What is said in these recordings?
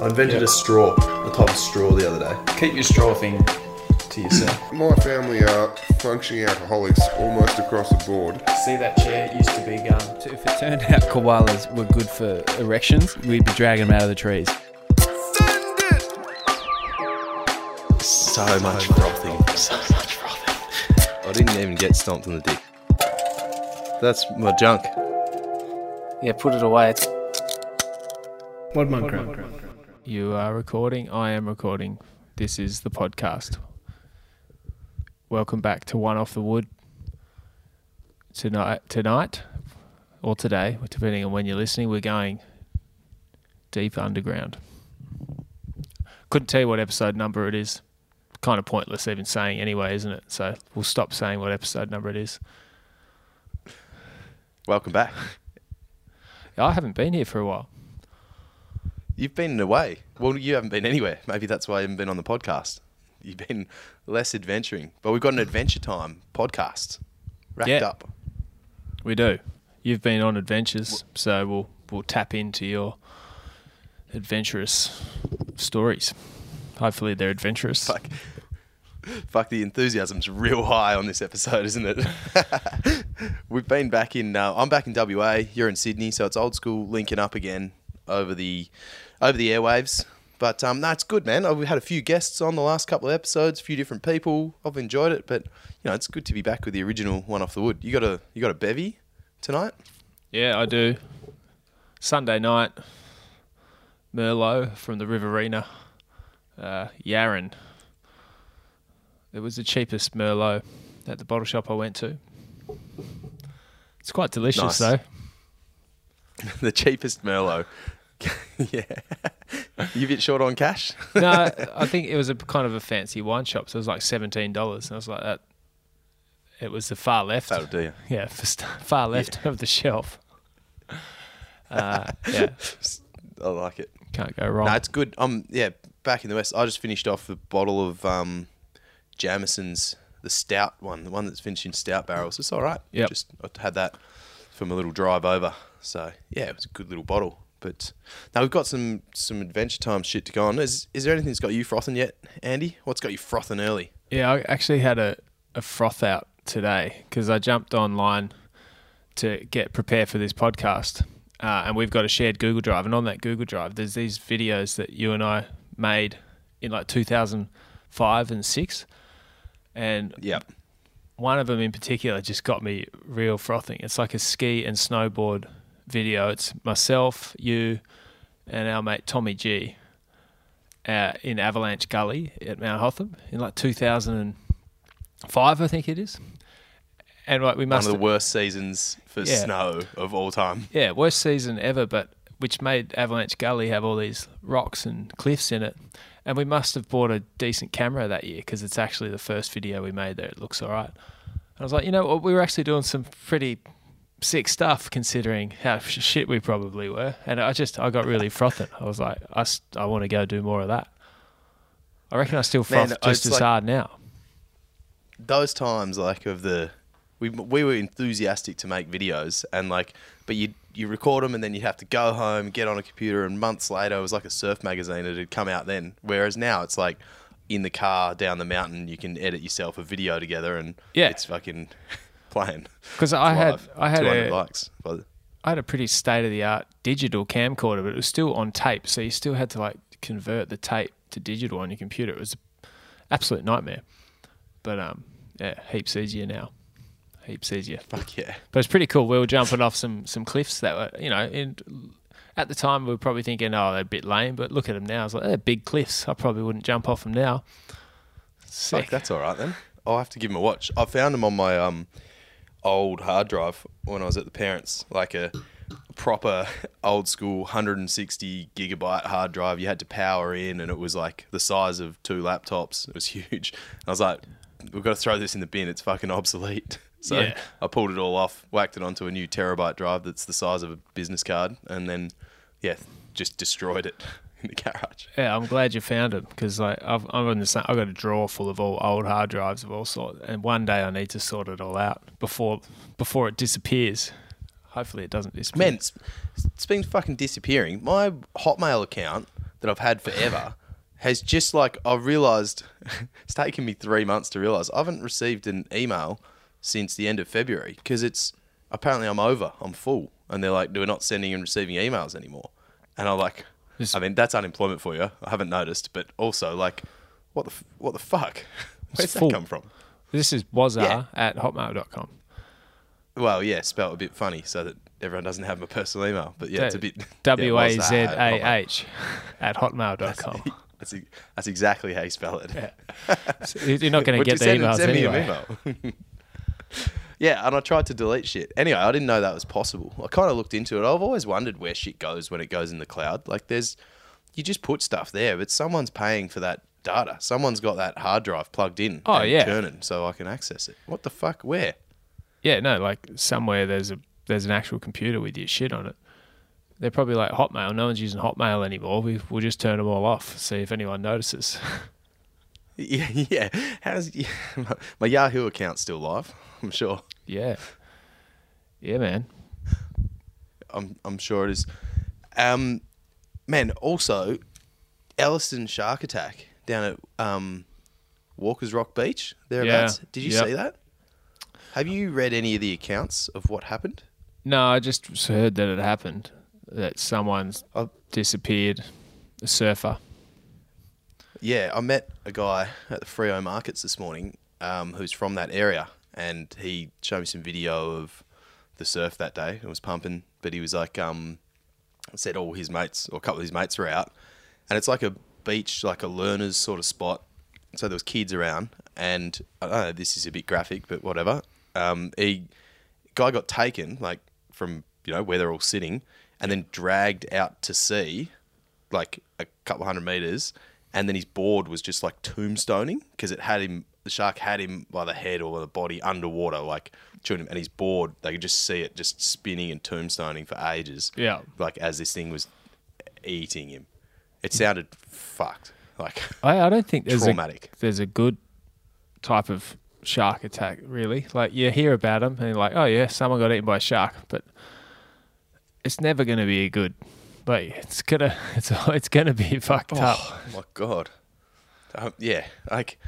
I invented a straw, a type of straw the other day. Keep your straw thing to yourself. My family are functioning alcoholics almost across the board. See that chair it used to be gum. If it turned out koalas were good for erections, we'd be dragging them out of the trees. So much frothing. So much frothing. I didn't even get stomped on the dick. That's my junk. Yeah, put it away. It's One monk You are recording. I am recording. This is the podcast. Welcome back to One Off the Wood. Tonight, tonight, or today, depending on when you're listening, we're going deep underground. Couldn't tell you what episode number it is. Kind of pointless even saying anyway, isn't it? So we'll stop saying what episode number it is. Welcome back. I haven't been here for a while. You've been away. Well, you haven't been anywhere. Maybe that's why you haven't been on the podcast. You've been less adventuring. But we've got an Adventure Time podcast wrapped Yeah. up. We do. You've been on adventures, so we'll we'll tap into your adventurous stories. Hopefully, they're adventurous. Fuck. Fuck, the enthusiasm's real high on this episode, isn't it? We've been back in. Uh, I'm back in WA. You're in Sydney, so it's old school linking up again over the over the airwaves. But um, no, it's good, man. I've had a few guests on the last couple of episodes, a few different people. I've enjoyed it, but you know, it's good to be back with the original one off the wood. You got a you got a bevy tonight? Yeah, I do. Sunday night, Merlot from the Riverina, uh, Yarran. It was the cheapest Merlot at the bottle shop I went to. It's quite delicious, Nice. though. the cheapest Merlot. yeah. you a bit short on cash? no, I think it was a kind of a fancy wine shop, so it was like seventeen dollars. And I was like, that. It was the far left. That'll do you. Yeah, far left of the shelf. Uh, yeah, I like it. can't go wrong. No, it's good. Um, yeah, back in the west, I just finished off a bottle of um, Jameson's, the stout one, the one that's finished in stout barrels. It's all right. Yeah. Just I had that from a little drive over. So yeah, it was a good little bottle. But now we've got some some adventure time shit to go on. Is is there anything that's got you frothing yet, Andy? What's got you frothing early? Yeah, I actually had a, a froth out today because I jumped online to get prepared for this podcast. Uh, and we've got a shared Google Drive. And on that Google Drive, there's these videos that you and I made in like 2005 and 6. And Yep. one of them in particular just got me real frothing. It's like a ski and snowboard video. It's myself, you, and our mate Tommy G uh, in Avalanche Gully at Mount Hotham in like 2005, I think it is. And like we must One of the worst seasons for Yeah. snow of all time. yeah, worst season ever, but which made Avalanche Gully have all these rocks and cliffs in it. And we must have bought a decent camera that year because it's actually the first video we made there. It looks all right. I was like, you know what, we were actually doing some pretty sick stuff considering how shit we probably were. And I just, I got really frothing. I was like, I, I want to go do more of that. I reckon I still Man, froth just as like- hard now. those times like of the we we were enthusiastic to make videos and like but you you record them and then you have to go home get on a computer and months later it was like a surf magazine it had come out then whereas now it's like in the car down the mountain you can edit yourself a video together and Yeah. it's fucking Because I had. I had 200 a, likes I had a pretty state of the art digital camcorder, but it was still on tape, so you still had to like convert the tape to digital on your computer. It was an absolute nightmare. But um, yeah, heaps easier now. Heaps easier. fuck yeah But it's pretty cool. We were jumping off some some cliffs that were, you know, in, at the time we were probably thinking, oh, they're a bit lame. But look at them now. It's like they're big cliffs. I probably wouldn't jump off them now. Sick. Fuck, that's all right then. I'll have to give them a watch. I found them on my um old hard drive when I was at the parents, like a proper old school 160 gigabyte hard drive. You had to power in, and it was like the size of two laptops. It was huge. And I was like, we've got to throw this in the bin. It's fucking obsolete. So Yeah. I pulled it all off, whacked it onto a new terabyte drive that's the size of a business card, and then yeah, just destroyed it in the garage. Yeah, I'm glad you found it because like I've I'm in the same, I've got a drawer full of all old hard drives of all sorts, and one day I need to sort it all out before before it disappears. Hopefully, it doesn't disappear. Man, it's, it's been fucking disappearing. My Hotmail account that I've had forever has just like I realised it's taken me three months to realise I haven't received an email since the end of February because it's apparently I'm over, I'm full, and they're like, we're not sending and receiving emails anymore, and I'm like, I mean that's unemployment for you. I haven't noticed, but also like, what the f- what the fuck? Where's that full. come from? This is wazar Yeah. at hotmail.com. Well, yeah, spelled a bit funny so that everyone doesn't have my personal email. But yeah, it's a bit W A Z A what's? H at hotmail.com. That's, e- that's exactly how you spell it. So You're not going to get the send- emails send me anyway. an email. Yeah, and I tried to delete shit. Anyway, I didn't know that was possible. I kind of looked into it. I've always wondered where shit goes when it goes in the cloud. Like, there's, you just put stuff there, but someone's paying for that data. Someone's got that hard drive plugged in. Oh, and yeah. turning so I can access it. What the fuck? Where? Yeah, no, like somewhere there's a there's an actual computer with your shit on it. They're probably like Hotmail. No one's using Hotmail anymore. We, we'll just turn them all off. See if anyone notices. Yeah, yeah. How's my Yahoo account still live? I'm sure. yeah, yeah, man. I'm I'm sure it is. Um, man. Also, Elliston shark attack down at um, Walker's Rock Beach. Thereabouts. Yeah, Did you yep. see that? Have you read any of the accounts of what happened? No, I just heard that it happened. That someone's disappeared. A surfer. Yeah, I met a guy at the Freo Markets this morning um, who's from that area, and he showed me some video of the surf that day. It was pumping, but he was like, um, said all his mates or a couple of his mates were out, and it's like a beach, like a learners sort of spot. So there was kids around, and I don't know. This is a bit graphic, but whatever. Um, he guy got taken like from you know where they're all sitting, and then dragged out to sea, like a couple hundred meters, and then his board was just like tombstoning because it had him. The shark had him by the head or the body underwater, like chewing him, and his board. They could just see it just spinning and tombstoning for ages. Yeah. like as this thing was eating him. It sounded fucked. Like I, I don't think there's Traumatic. a there's a good type of shark attack really. Like you hear about them and you're like, oh yeah, someone got eaten by a shark, but it's never going to be a good. Like it's gonna it's it's gonna be fucked up. Oh my god. Um, yeah, like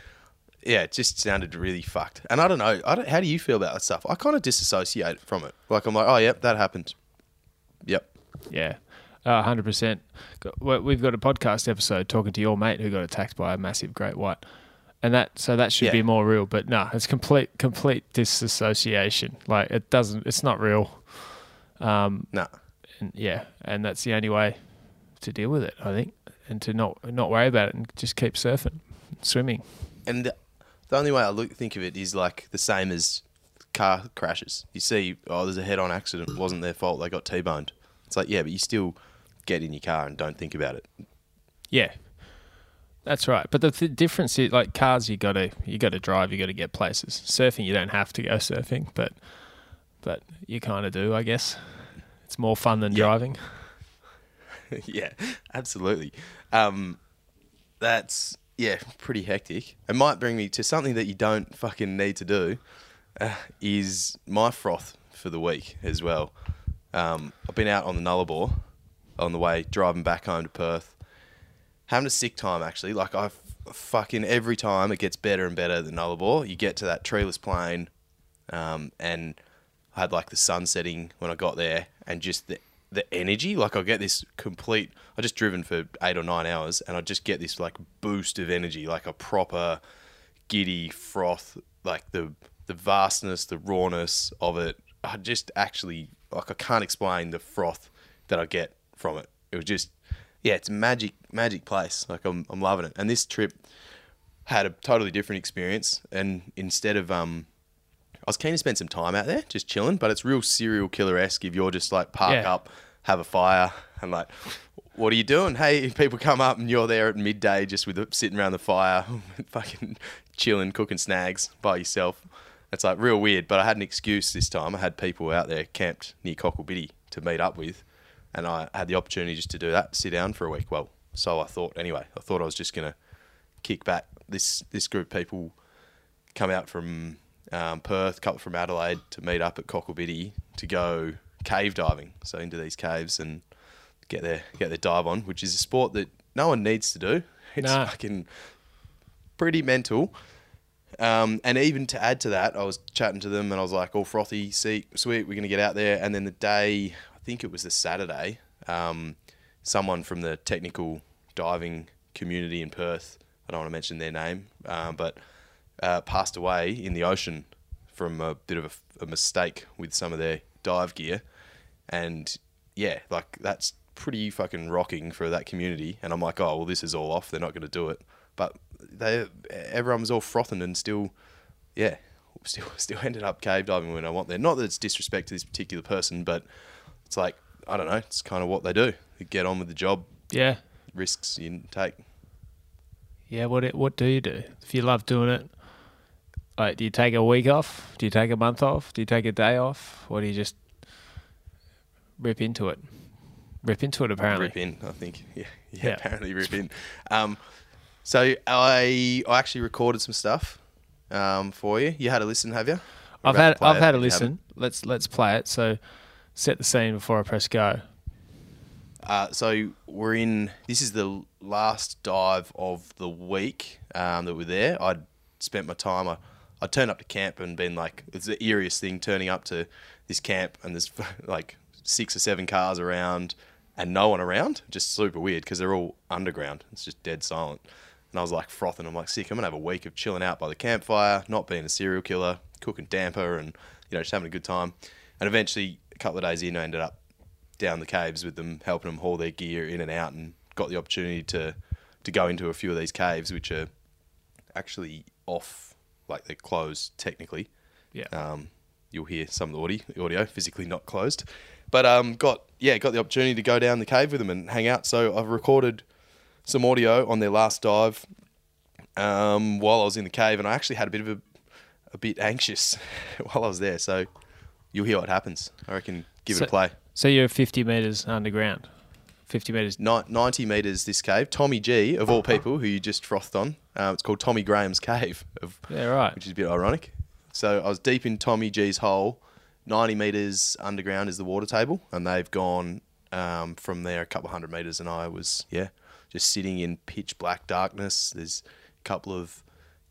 yeah, it just sounded really fucked. And I don't know. I don't, how do you feel about that stuff? I kind of disassociate from it. Like I'm like, oh yep, that happened. Yep. Yeah, Uh, hundred percent. We've got a podcast episode talking to your mate who got attacked by a massive great white, and that so that should Yeah. be more real. But no, it's complete complete disassociation. Like it doesn't. It's not real. Um, Nah. And yeah, and that's the only way to deal with it, I think, and to not not worry about it and just keep surfing, swimming. And the, the only way I look think of it is like the same as car crashes. You see, oh, there's a head-on accident. It wasn't their fault. They got t-boned. It's like, yeah, but you still get in your car and don't think about it. Yeah, that's right. But the th- difference is, like cars, you gotta you gotta drive, you gotta get places. Surfing, you don't have to go surfing, but but you kind of do, I guess. It's more fun than Yeah. driving. yeah, absolutely. Um, that's yeah, pretty hectic. It might bring me to something that you don't fucking need to do. Uh, is my froth for the week as well. Um, I've been out on the Nullarbor on the way driving back home to Perth, having a sick time actually. Like I fucking every time it gets better and better. The Nullarbor, you get to that treeless plain, um, and I had like the sun setting when I got there, and just the the energy. Like I get this complete. I just driven for eight or nine hours, and I just get this like boost of energy, like a proper giddy froth, like the the vastness, the rawness of it. I just actually like I can't explain the froth that I get from it. It was just yeah, it's a magic magic place. Like I'm I'm loving it. And this trip had a totally different experience. And instead of um, was keen to spend some time out there, just chilling. But it's real serial killer esque if you're just like park Yeah. up, have a fire, and like, what are you doing? Hey, people come up and you're there at midday, just with the, sitting around the fire, fucking chilling, cooking snags by yourself. It's like real weird. But I had an excuse this time. I had people out there camped near Cockle to meet up with, and I had the opportunity just to do that, sit down for a week. Well, so I thought anyway. I thought I was just gonna kick back. This this group of people come out from um, Perth, a couple from Adelaide to meet up at Cockle to go cave diving. So into these caves and get their get their dive on, which is a sport that no one needs to do. It's Nah. fucking pretty mental. Um, and even to add to that, I was chatting to them and I was like, all frothy, see, sweet, we're going to get out there. And then the day, I think it was the Saturday, um, someone from the technical diving community in Perth, I don't want to mention their name, um, but uh, passed away in the ocean from a bit of a, a mistake with some of their dive gear. And yeah, like that's pretty fucking rocking for that community. And I'm like, oh, well, this is all off. They're not going to do it. But they, everyone was all frothing and still, yeah, still, still ended up cave diving when I want there. Not that it's disrespect to this particular person, but it's like, I don't know, it's kind of what they do. They get on with the job, Yeah. risks you take. Yeah, what what do you do if you love doing it? Like, do you take a week off? Do you take a month off? Do you take a day off? Or do you just rip into it? Rip into it, apparently. Rip in, I think. Yeah, yeah, Yeah. apparently rip in. Um, so I I actually recorded some stuff um, for you. You had a listen, have you? We're I've had I've it had a listen. Let's let's play it. So, set the scene before I press go. Uh, so we're in. This is the last dive of the week um, that we're there. I'd spent my time. I I turned up to camp and been like, it's the eeriest thing turning up to this camp and there's like six or seven cars around and no one around. Just super weird because they're all underground. It's just dead silent. And I was like frothing. I'm like, sick. I'm gonna have a week of chilling out by the campfire, not being a serial killer, cooking damper, and you know just having a good time. And eventually, a couple of days in, I ended up down the caves with them, helping them haul their gear in and out, and got the opportunity to to go into a few of these caves, which are actually off, like they're closed technically. Yeah. Um, you'll hear some of the audio, the audio physically not closed, but um, got yeah, got the opportunity to go down the cave with them and hang out. So I've recorded some audio on their last dive um, while I was in the cave, and I actually had a bit of a a bit anxious while I was there. So you'll hear what happens. I reckon. Give it a play. So you're 50 meters underground. 50 meters. Ni- 90 meters this cave. Tommy G, of all people, who you just frothed on. Uh, it's called Tommy Graham's Cave, of, Yeah, right. which is a bit ironic. So I was deep in Tommy G's hole. 90 meters underground is the water table, and they've gone um, from there a couple hundred meters, and I was, yeah, just sitting in pitch black darkness. There's a couple of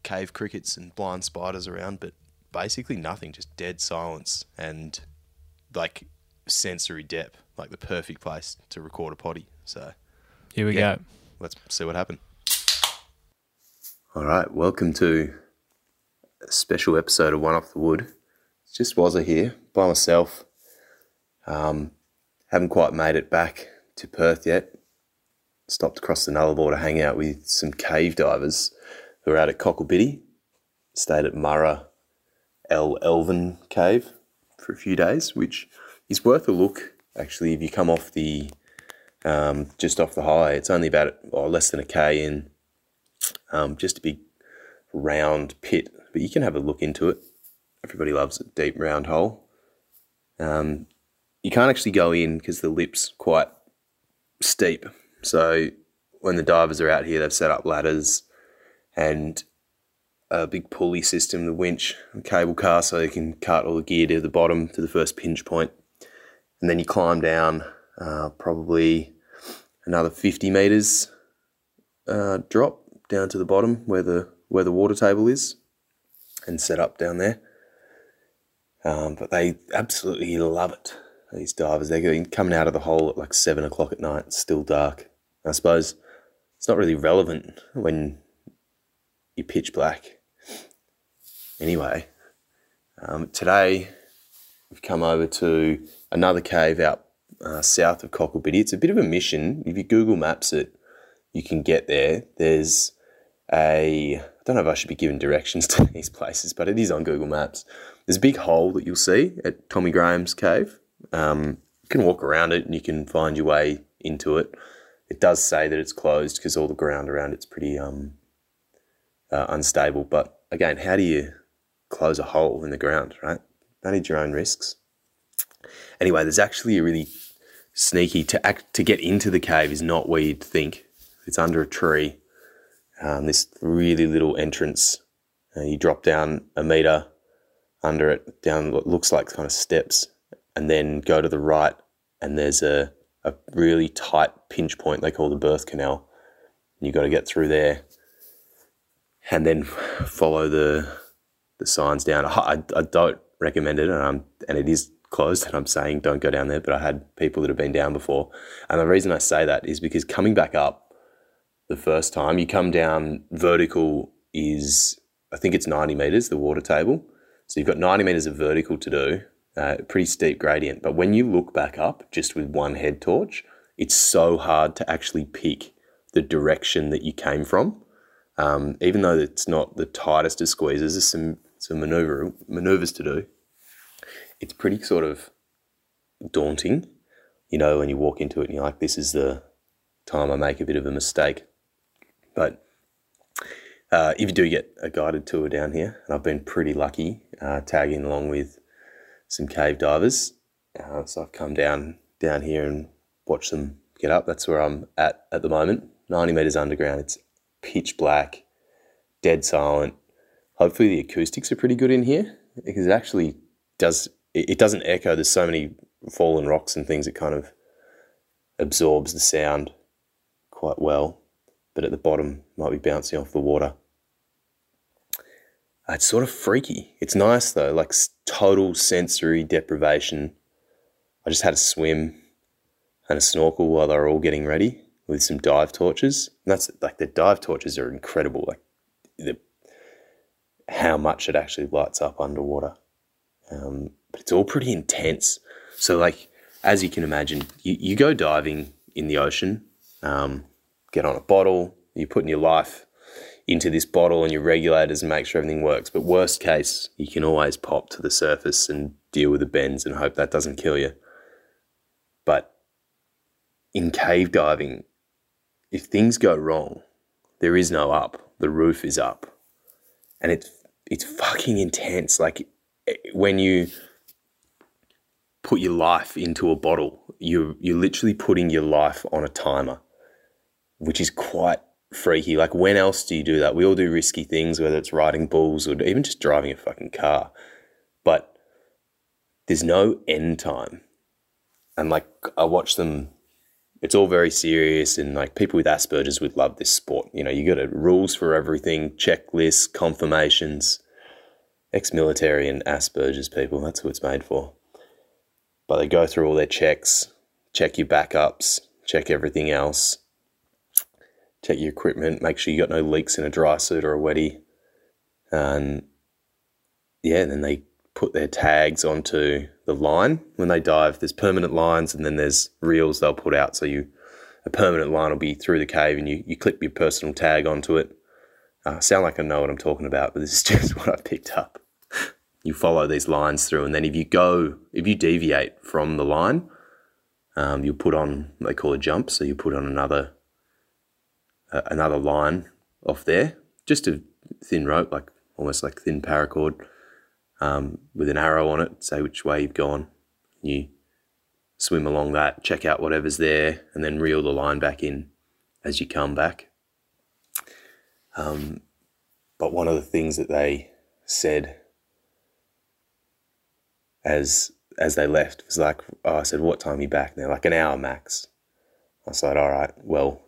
cave crickets and blind spiders around, but basically nothing, just dead silence and like sensory depth, like the perfect place to record a potty. So Here we Yeah. go. let's see what happened. All right, welcome to a special episode of One Off the Wood. It's just Wazza here by myself. Um, haven't quite made it back to Perth yet. Stopped across the Nullarbor to hang out with some cave divers who are out at Cocklebiddy. Stayed at Murrah El Elven Cave for a few days, which is worth a look. Actually, if you come off the um, just off the high. It's only about oh, less than a k in, um, just a big round pit. But you can have a look into it. Everybody loves a deep round hole. Um, you can't actually go in because the lip's quite steep. So when the divers are out here, they've set up ladders and a big pulley system, the winch, a cable car, so they can cart all the gear to the bottom to the first pinch point, and then you climb down uh, probably another 50 meters uh, drop down to the bottom where the where the water table is and set up down there. Um, but they absolutely love it these divers. They're coming out of the hole at like 7 o'clock at night still dark. I suppose it's not really relevant when you pitch black. Anyway um, today we've come over to another cave out uh, south of Cocklebiddy. It's a bit of a mission. If you Google Maps it, you can get there. There's a I don't know if I should be giving directions to these places, but it is on Google Maps. There's a big hole that you'll see at Tommy Graham's cave. Um, you can walk around it and you can find your way into it. It does say that it's closed because all the ground around it's pretty um, uh, unstable. But again, how do you close a hole in the ground, right? Manage your own risks. Anyway, there's actually a really sneaky to act to get into the cave is not where you'd think. It's under a tree. Um, this really little entrance. Uh, you drop down a meter under it, down what looks like kind of steps, and then go to the right, and there's a, a really tight pinch point they call the birth canal. You got to get through there, and then follow the the signs down. I, I, I don't recommend it, and and it is closed. And I'm saying don't go down there, but I had people that have been down before, and the reason I say that is because coming back up the first time you come down vertical is I think it's 90 meters the water table, so you've got 90 meters of vertical to do, uh, pretty steep gradient. But when you look back up just with one head torch, it's so hard to actually pick the direction that you came from. Um, even though it's not the tightest of squeezes, there's some some maneuver maneuvers to do. It's pretty sort of daunting, you know, when you walk into it and you're like, "This is the time I make a bit of a mistake." But uh, if you do get a guided tour down here, and I've been pretty lucky uh, tagging along with some cave divers, uh, so I've come down down here and watched them get up. That's where I'm at at the moment. 90 meters underground. It's pitch black, dead silent. Hopefully the acoustics are pretty good in here because it actually does. It, it doesn't echo. There's so many fallen rocks and things. It kind of absorbs the sound quite well but at the bottom might be bouncing off the water. Uh, it's sort of freaky. It's nice though, like total sensory deprivation. I just had a swim and a snorkel while they were all getting ready with some dive torches. And that's like the dive torches are incredible. Like the how much it actually lights up underwater. Um, but it's all pretty intense. So like as you can imagine, you, you go diving in the ocean. Um, get on a bottle, you're putting your life into this bottle and your regulators and make sure everything works. But worst case, you can always pop to the surface and deal with the bends and hope that doesn't kill you. But in cave diving, if things go wrong, there is no up. The roof is up. And it's it's fucking intense. Like when you put your life into a bottle, you're you're literally putting your life on a timer which is quite freaky. Like, when else do you do that? We all do risky things, whether it's riding bulls or even just driving a fucking car. But there's no end time. And like, I watch them, it's all very serious. And like, people with Asperger's would love this sport. You know, you got rules for everything, checklists, confirmations. Ex military and Asperger's people, that's who it's made for. But they go through all their checks, check your backups, check everything else check your equipment, make sure you got no leaks in a dry suit or a wetty. And yeah, then they put their tags onto the line when they dive. There's permanent lines and then there's reels they'll put out. So you a permanent line will be through the cave and you, you clip your personal tag onto it. Uh, sound like I know what I'm talking about, but this is just what I picked up. You follow these lines through, and then if you go, if you deviate from the line, um, you'll put on they call a jump. So you put on another uh, another line off there, just a thin rope, like almost like thin paracord, um, with an arrow on it, say which way you've gone. You swim along that, check out whatever's there, and then reel the line back in as you come back. Um, but one of the things that they said as as they left was like, oh, I said, what time are you back? And they're like, an hour max. I said, all right, well,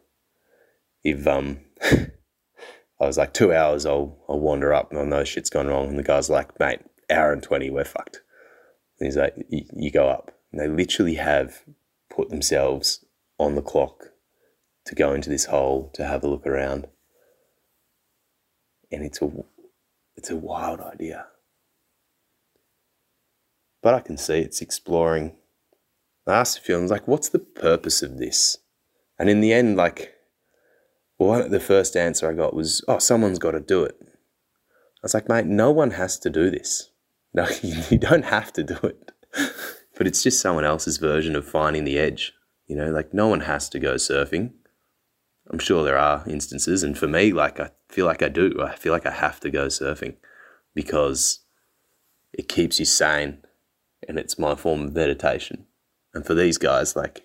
if um I was like two hours, I'll I'll wander up and I'll know shit's gone wrong. And the guy's like, mate, hour and twenty, we're fucked. And he's like, you go up. And they literally have put themselves on the clock to go into this hole to have a look around. And it's a it's a wild idea. But I can see it's exploring. I asked I was like, what's the purpose of this? And in the end, like well, the first answer I got was, oh, someone's got to do it. I was like, mate, no one has to do this. No, you don't have to do it. but it's just someone else's version of finding the edge. You know, like no one has to go surfing. I'm sure there are instances. And for me, like, I feel like I do. I feel like I have to go surfing because it keeps you sane and it's my form of meditation. And for these guys, like,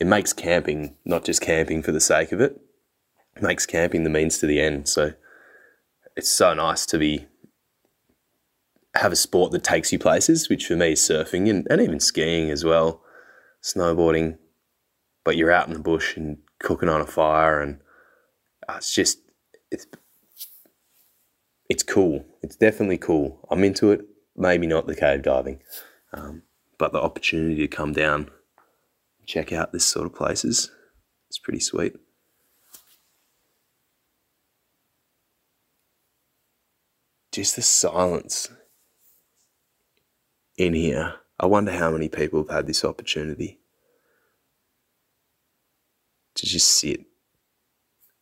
it makes camping not just camping for the sake of it. It makes camping the means to the end. So it's so nice to be have a sport that takes you places, which for me is surfing and, and even skiing as well, snowboarding. But you're out in the bush and cooking on a fire, and uh, it's just it's it's cool. It's definitely cool. I'm into it. Maybe not the cave diving, um, but the opportunity to come down, check out this sort of places, it's pretty sweet. Just the silence in here. I wonder how many people have had this opportunity to just sit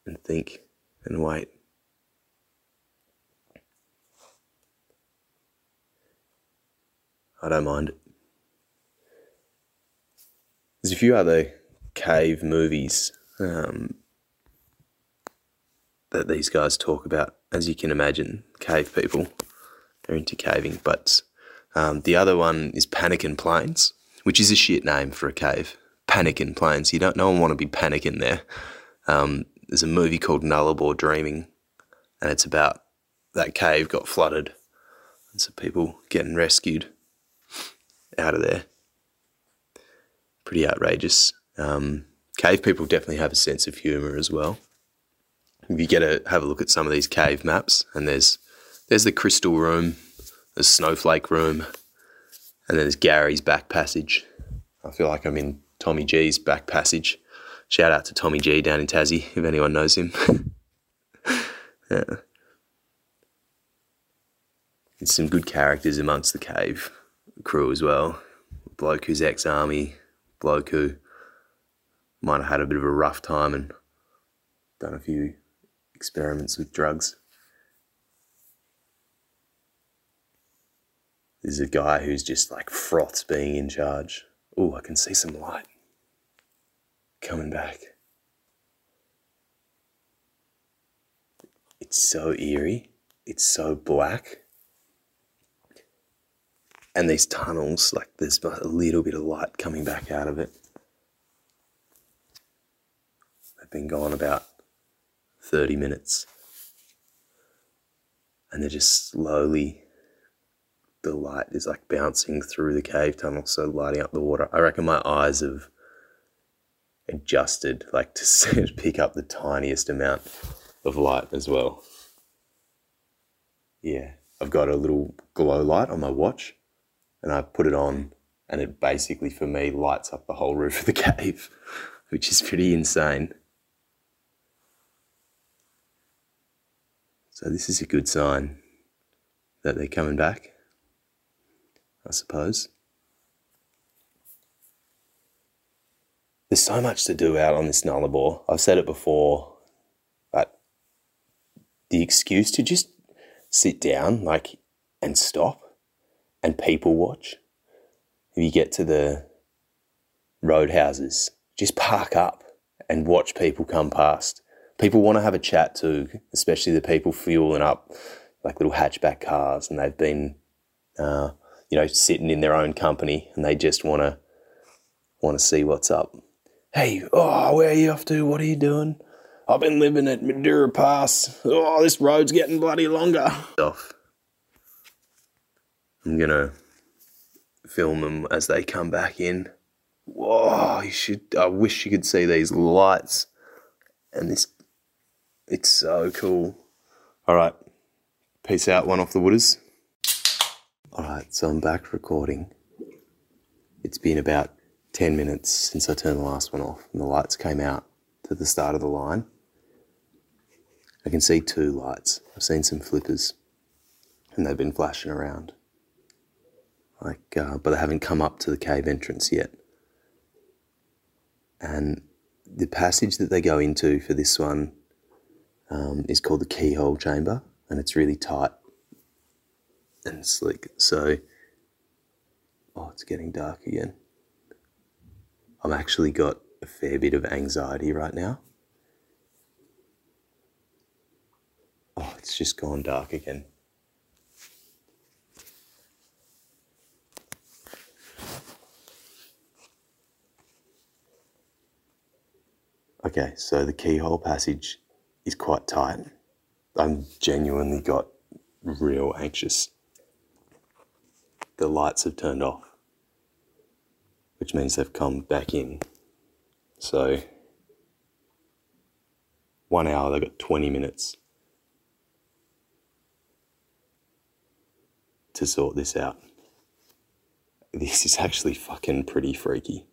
and think and wait. I don't mind it. There's a few other cave movies um, that these guys talk about. As you can imagine, cave people are into caving, but um, the other one is Pannikin Plains, which is a shit name for a cave. Pannikin Plains. You don't. No one want to be panicking there. Um, there's a movie called Nullarbor Dreaming, and it's about that cave got flooded, and so people getting rescued out of there. Pretty outrageous. Um, cave people definitely have a sense of humour as well. If you get to have a look at some of these cave maps, and there's there's the Crystal Room, there's Snowflake Room, and then there's Gary's back passage. I feel like I'm in Tommy G's back passage. Shout out to Tommy G down in Tassie, if anyone knows him. yeah. There's some good characters amongst the cave crew as well. Bloke who's ex army, bloke who might have had a bit of a rough time and done a few experiments with drugs. There's a guy who's just like froths being in charge. Oh, I can see some light coming back. It's so eerie. It's so black. And these tunnels, like there's a little bit of light coming back out of it. They've been gone about 30 minutes. And they're just slowly, the light is like bouncing through the cave tunnel, so lighting up the water. I reckon my eyes have adjusted, like to pick up the tiniest amount of light as well. Yeah, I've got a little glow light on my watch and I put it on, and it basically for me lights up the whole roof of the cave, which is pretty insane. So, this is a good sign that they're coming back, I suppose. There's so much to do out on this Nullarbor. I've said it before, but the excuse to just sit down, like, and stop and people watch. If you get to the roadhouses, just park up and watch people come past. People want to have a chat too, especially the people fueling up like little hatchback cars, and they've been, uh, you know, sitting in their own company, and they just want to want to see what's up. Hey, oh, where are you off to? What are you doing? I've been living at Madura Pass. Oh, this road's getting bloody longer. Off. I'm gonna film them as they come back in. Whoa, you should. I wish you could see these lights and this. It's so cool. All right, peace out. One off the wooders. All right, so I'm back recording. It's been about ten minutes since I turned the last one off, and the lights came out to the start of the line. I can see two lights. I've seen some flippers, and they've been flashing around like, uh, but they haven't come up to the cave entrance yet. And the passage that they go into for this one um, is called the keyhole chamber, and it's really tight and slick. So, oh, it's getting dark again. I've actually got a fair bit of anxiety right now. Oh, it's just gone dark again. Okay, so the keyhole passage is quite tight. I'm genuinely got real anxious. The lights have turned off, which means they've come back in. So one hour, they've got 20 minutes to sort this out. This is actually fucking pretty freaky.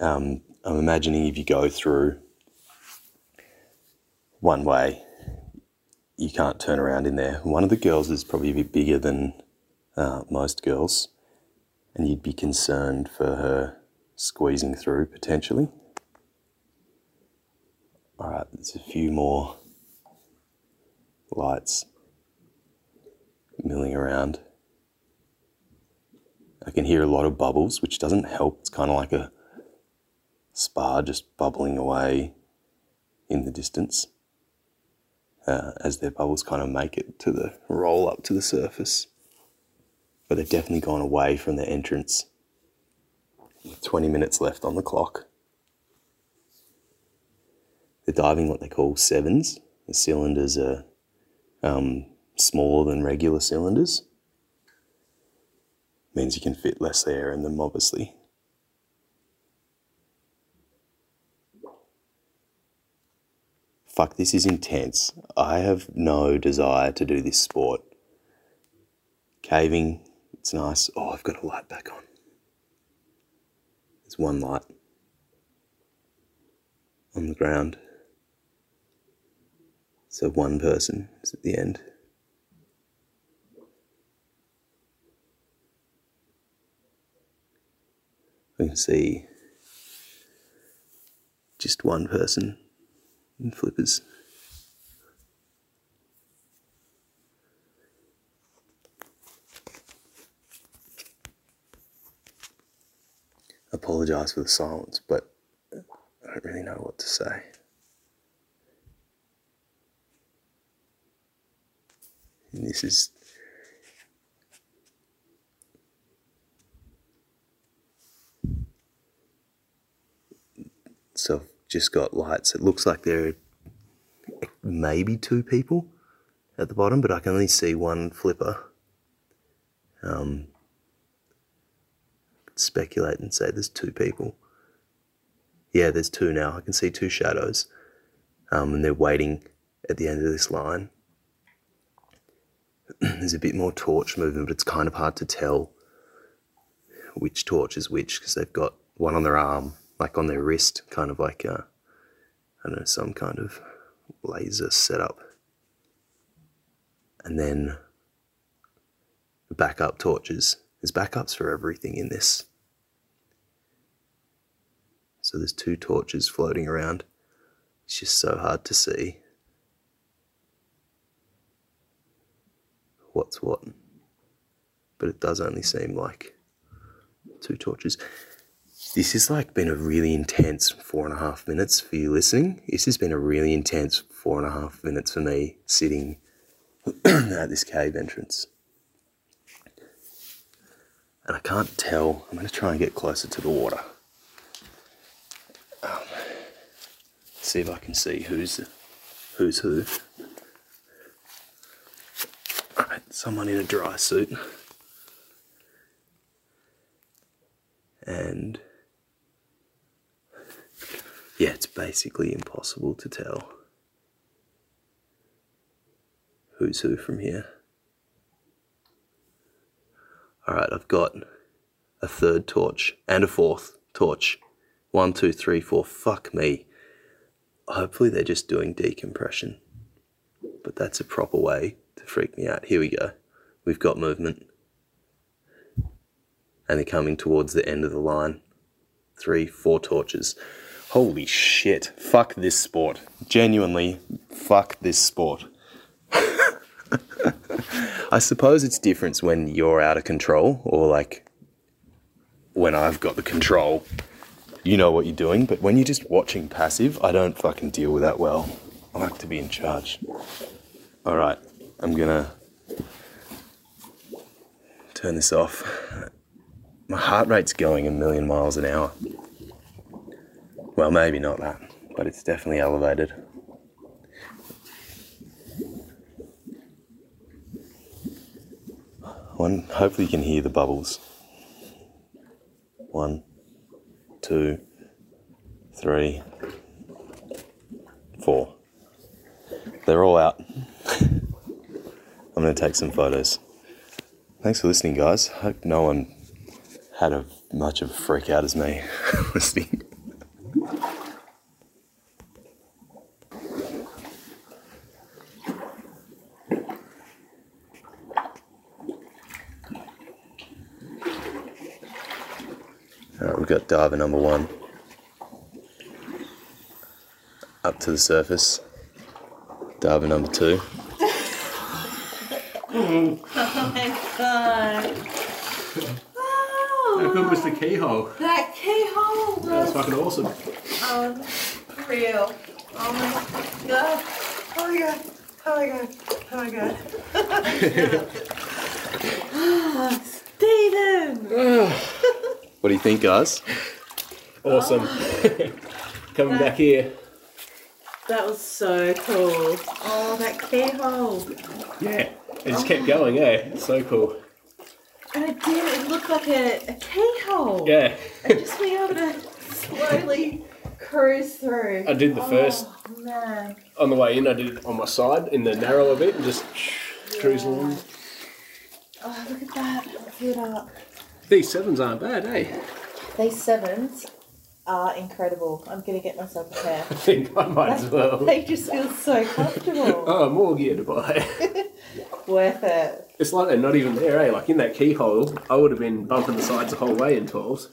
Um, I'm imagining if you go through one way, you can't turn around in there. One of the girls is probably a bit bigger than uh, most girls, and you'd be concerned for her squeezing through potentially. All right, there's a few more lights milling around. I can hear a lot of bubbles, which doesn't help. It's kind of like a spa just bubbling away in the distance uh, as their bubbles kind of make it to the roll up to the surface. But they've definitely gone away from their entrance. 20 minutes left on the clock. They're diving what they call sevens. The cylinders are um, smaller than regular cylinders. Means you can fit less air in them, obviously. Fuck, this is intense. I have no desire to do this sport. Caving, it's nice. Oh, I've got a light back on. There's one light on the ground. So one person is at the end. We can see just one person in flippers. Apologise for the silence, but I don't really know what to say. And this is I've just got lights. It looks like there are maybe two people at the bottom, but I can only see one flipper. Um, speculate and say there's two people. Yeah, there's two now. I can see two shadows, um, and they're waiting at the end of this line. there's a bit more torch movement, but it's kind of hard to tell which torch is which because they've got one on their arm, like on their wrist, kind of like I don't know, some kind of laser setup. And then backup torches. There's backups for everything in this. So there's two torches floating around. It's just so hard to see what's what. But it does only seem like two torches. This has like been a really intense four and a half minutes for you listening. This has been a really intense four and a half minutes for me sitting at this cave entrance. And I can't tell. I'm going to try and get closer to the water. Um, see if I can see who's who's who. Someone in a dry suit. And yeah, it's basically impossible to tell who's who from here. Alright, I've got a third torch and a fourth torch. One, two, three, four. Fuck me. Hopefully they're just doing decompression. But that's a proper way to freak me out. Here we go. We've got movement. And they're coming towards the end of the line. Three, four torches. Holy shit. Fuck this sport. Genuinely, fuck this sport. I suppose it's different when you're out of control or like when I've got the control, you know what you're doing. But when you're just watching passive, I don't fucking deal with that well. I like to be in charge. All right, I'm gonna turn this off. My heart rate's going a million miles an hour. Well, maybe not that, but it's definitely elevated. One, hopefully you can hear the bubbles. One, two, three, four. They're all out. I'm going to take some photos. Thanks for listening, guys. Hope no one had a much of a freak out as me listening. All right, we've got diver number one up to the surface. Diver number two. Oh my god. How Oh, good was the keyhole? that keyhole That's was fucking awesome. um, real. Oh my god. Oh my god. Oh my god. Oh my god. oh, Steven! What do you think, guys? Awesome. Coming back here. That was so cool. Oh, that keyhole. Yeah. It just kept going, eh? It's so cool. And it did, it looked like a, a keyhole. Yeah. And just being able to slowly cruise through. I did the first Oh, man. on the way in. I did it on my side in the narrow of it and just cruise along. Oh, look at that. It up. These sevens aren't bad, eh? These sevens are incredible. I'm going to get myself a pair. I think I might as well. They just feel so comfortable. Oh, more gear to buy. Worth it. It's like they're not even there, eh? Like in that keyhole, I would have been bumping the sides the whole way in 12s.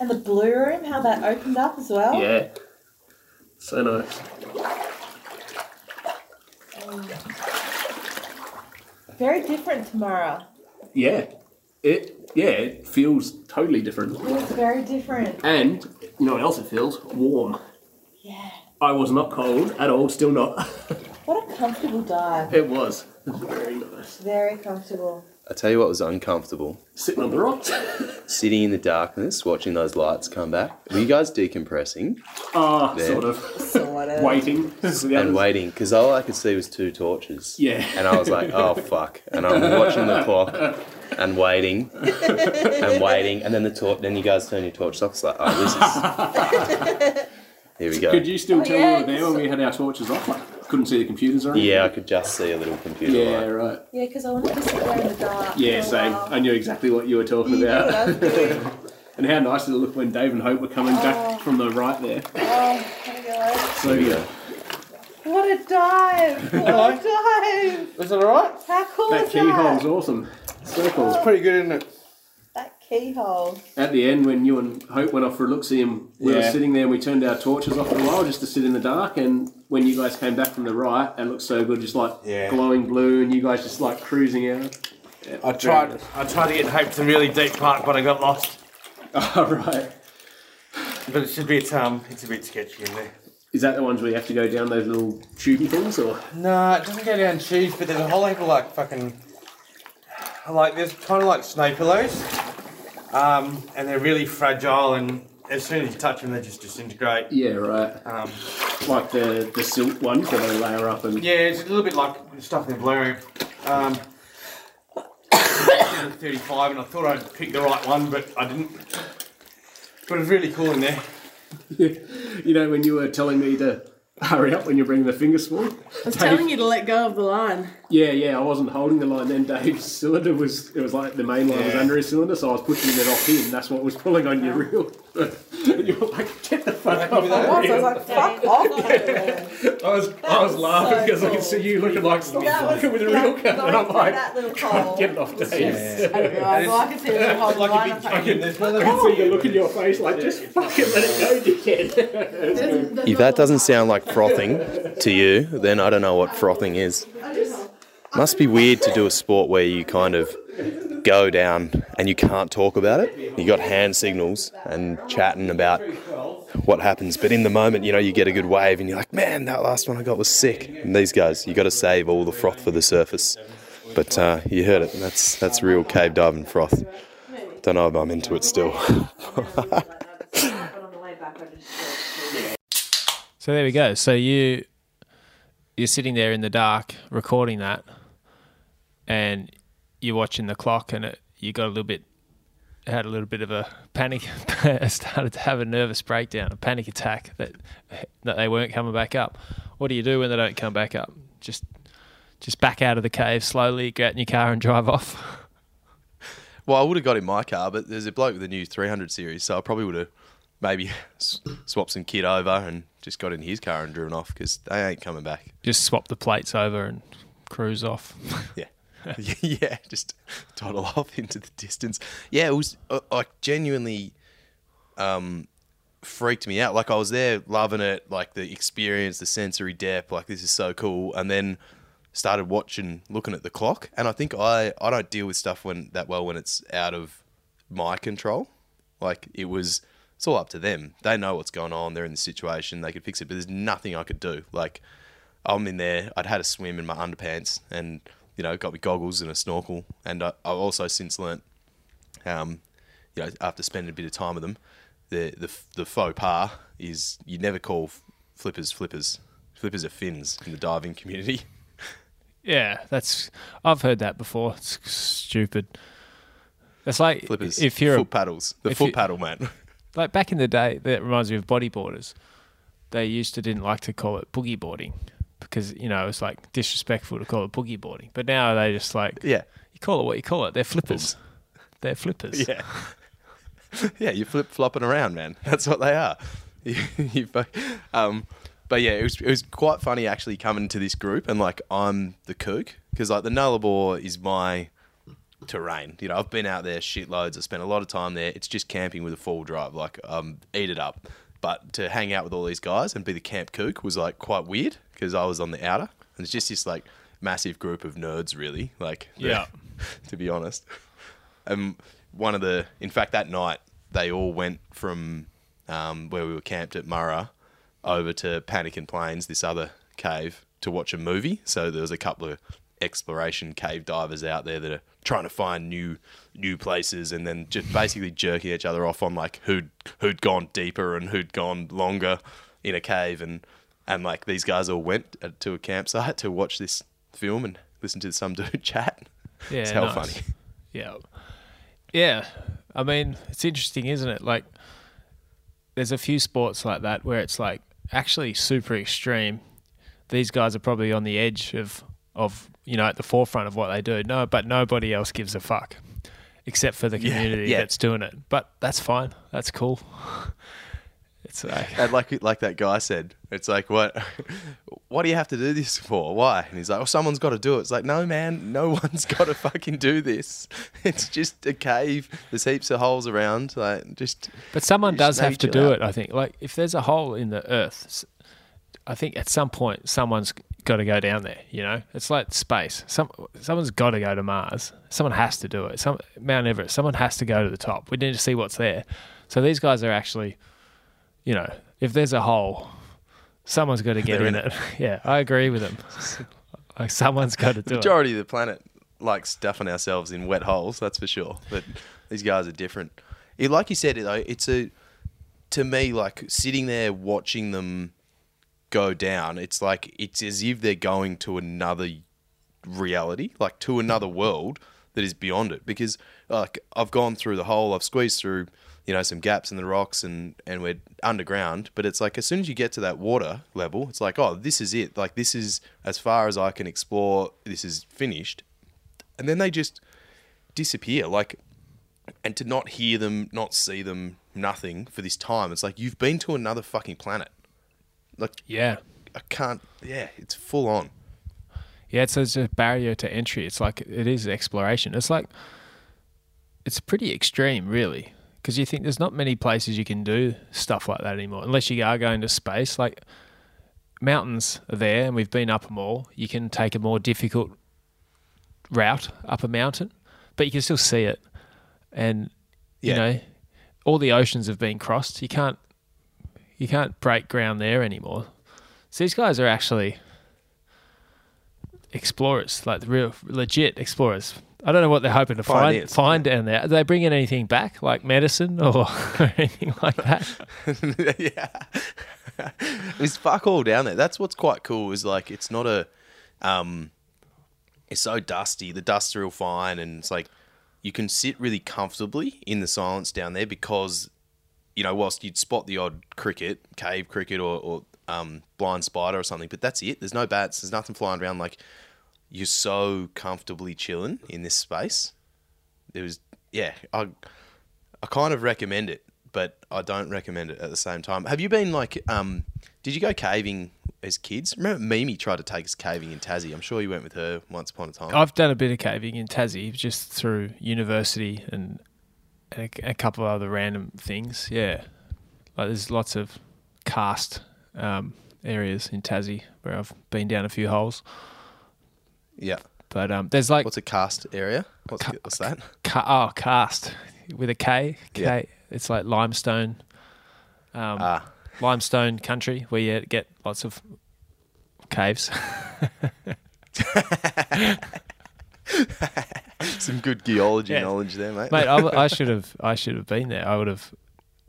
And the blue room, how that opened up as well. Yeah. So nice. Very different tomorrow. Yeah. It yeah, it feels totally different. It was very different. And you know what else it feels? Warm. Yeah. I was not cold at all, still not. What a comfortable dive. it was. Very nice. Very comfortable. I tell you what was uncomfortable. Sitting on the rocks. Sitting in the darkness, watching those lights come back. Were you guys decompressing Ah, There. sort of. Sort of. Waiting. and waiting? Because all I could see was two torches. Yeah. And I was like, oh fuck. And I'm watching the clock and waiting and waiting. And then the torch, then you guys turn your torches off. It's like, oh, this is. Here we go. Could you still Oh, tell yeah, we were there when we had our torches off? Like, couldn't see the computers or anything? Yeah, I could just see a little computer Yeah, light. right. Yeah, because I wanted to sit there in the dark. Yeah, for a same. while. I knew exactly what you were talking You know what I about. and how nice did it look when Dave and Hope were coming back oh. from the right there. Oh my god. So we yeah. go. What a dive! What a dive! Is it alright? How cool That is keyhole's that? awesome. Oh. So cool. Pretty good, isn't it? That keyhole. At the end, when you and Hope went off for a look see and we were sitting there and we turned our torches off for a while just to sit in the dark. And when you guys came back from the right, it looked so good, just like Yeah. glowing blue, and you guys just like cruising out. Yeah, I tried. nice. I tried to get Hope to really deep park, but I got lost. Oh, right. But it should be a bit um, it's a bit sketchy in there. Is that the ones where you have to go down those little tubey things, or? No, it doesn't go down tubes, but there's a whole heap of like fucking, like there's kind of like snow pillows, um, and they're really fragile, and as soon as you touch them, they just disintegrate. Yeah, right. Um, Like the the silk ones where they layer up and. yeah, it's a little bit like the stuff in the blue. Um, 35, and I thought I'd pick the right one, but I didn't. But it's really cool in there. You know, when you were telling me to hurry up when you're bringing the finger spool. I was telling you to let go of the line. Yeah, yeah, I wasn't holding the line then. Dave's cylinder was, it was like the main line was under his cylinder, so I was pushing it off him. That's what was pulling on your reel. and you were like, get the fuck off. with that? I was, I was like, fuck off. I was, I was was laughing so because I could see you looking like, stop That was fucking with the that- reel cut. going And I'm like, that little hole. get it off, Dave. I didn't realise. Well, I could see you holding the Like line. a I big like, there's one of I those- can see you look in your face like, just fucking let it go, dickhead. "There's- there's If that doesn't sound like frothing to you, then I don't know what frothing is. Must be weird to do a sport where you kind of go down and you can't talk about it. You got hand signals and chatting about what happens, but in the moment, you know, you get a good wave and you're like, man, that last one I got was sick. And these guys, you got to save all the froth for the surface. But uh, you heard it. That's that's real cave diving froth. Don't know if I'm into it still. So there we go. So you you're sitting there in the dark recording that, and you're watching the clock, and it, you got a little bit had a little bit of a panic, started to have a nervous breakdown, a panic attack that that they weren't coming back up. What do you do when they don't come back up? Just just back out of the cave slowly, get in your car and drive off. Well, I would have got in my car, but there's a bloke with a new 300 series, so I probably would have maybe swapped some kit over and just got in his car and driven off because they ain't coming back. Just swap the plates over and cruise off. Yeah. yeah, just toddle off into the distance. Yeah, it was uh, like genuinely um, freaked me out. Like I was there loving it, like the experience, the sensory depth, like this is so cool. And then started watching, looking at the clock. And I think I, I don't deal with stuff when that well when it's out of my control. Like it was, it's all up to them. They know what's going on. They're in the situation. They could fix it, but there's nothing I could do. Like I'm in there. I'd had a swim in my underpants, and you know, got me goggles and a snorkel. And I, I've also since learnt, um, you know, after spending a bit of time with them, the the the faux pas is you never call flippers flippers. Flippers are fins in the diving community. Yeah, that's I've heard that before. It's stupid. It's like Flippers, if you're a paddles, the foot you- paddle man. like back in the day, that reminds me of bodyboarders. They used to didn't like to call it boogie boarding because you know it's like disrespectful to call it boogie boarding. But now they just like yeah, you call it what you call it. They're flippers. They're flippers. yeah, yeah. You're flip flopping around, man. That's what they are. You, you, um, but yeah, it was it was quite funny actually coming to this group and like I'm the kook because like the Nullarbor is my terrain. You know, I've been out there shitloads. I spent a lot of time there. It's just camping with a full drive. Like, um, eat it up. But to hang out with all these guys and be the camp kook was like quite weird because I was on the outer, and it's just this like massive group of nerds, really. Like, Yeah. to be honest. Um, one of the, in fact, that night they all went from um, where we were camped at Murra over to Pannikin Plains, this other cave, to watch a movie. So there was a couple of exploration cave divers out there that are trying to find new new places and then just basically jerking each other off on like who'd who'd gone deeper and who'd gone longer in a cave and and like these guys all went to a campsite to watch this film and listen to some dude chat. Yeah, it's hell nice. funny. Yeah. Yeah. I mean, it's interesting, isn't it? Like, there's a few sports like that where it's like actually super extreme. These guys are probably on the edge of, of you know, at the forefront of what they do. No, but nobody else gives a fuck except for the Yeah, community yeah. that's doing it. But that's fine. That's cool. It's like, And like like that guy said, it's like what what do you have to do this for? Why? And he's like, well, someone's got to do it. It's like, no, man, no one's got to fucking do this. It's just a cave. There's heaps of holes around. Like, just But someone does have to do out. it, I think. Like, if there's a hole in the earth, I think at some point someone's got to go down there, you know? It's like space. Some Someone's got to go to Mars. Someone has to do it. Some Mount Everest, someone has to go to the top. We need to see what's there. So these guys are actually, you know, if there's a hole, someone's got to get in in it. yeah, I agree with them. like, someone's got to do it. majority of the planet likes stuffing ourselves in wet holes. That's for sure. But these guys are different. It, like you said, though, it's a to me like sitting there watching them go down. It's like it's as if they're going to another reality, like to another world that is beyond it. Because like I've gone through the hole, I've squeezed through, you know, some gaps in the rocks, and and we're underground. But it's like as soon as you get to that water level, it's like oh, this is it. Like this is as far as I can explore. This is finished, and then they just disappear. Like and to not hear them, not see them, nothing for this time. It's like you've been to another fucking planet. Like Yeah. I can't. Yeah, it's full on. Yeah, it's, it's a barrier to entry. It's like it is exploration. It's like it's pretty extreme, really, because you think there's not many places you can do stuff like that anymore, unless you are going to space. Like mountains are there, and we've been up them all. You can take a more difficult route up a mountain, but you can still see it, and you know all the oceans have been crossed. You can't you can't break ground there anymore. So these guys are actually explorers, like the real legit explorers. I don't know what they're hoping to find Pioneers. find down there. Are they bringing anything back, like medicine or anything like that? yeah, there's fuck all down there. That's what's quite cool. Is like it's not a, um, it's so dusty. The dust's real fine, and it's like, you can sit really comfortably in the silence down there because, you know, whilst you'd spot the odd cricket, cave cricket or, or um, blind spider or something, but that's it. There's no bats. There's nothing flying around. Like you're so comfortably chilling in this space. There was, yeah, I, I kind of recommend it, but I don't recommend it at the same time. Have you been like, um, did you go caving as kids? Remember Mimi tried to take us caving in Tassie. I'm sure you went with her once upon a time. I've done a bit of caving in Tassie just through university and a, a couple of other random things. Yeah, like there's lots of karst um, areas in Tassie where I've been down a few holes. Yeah. But um, there's like What's a karst area? What's, Ca- what's that? ca- oh karst with a K. K. Yeah. It's like limestone. Um, Ah, limestone country where you get lots of caves. some good geology Yeah. knowledge there, mate. Mate, I, I should have I should have been there. I would have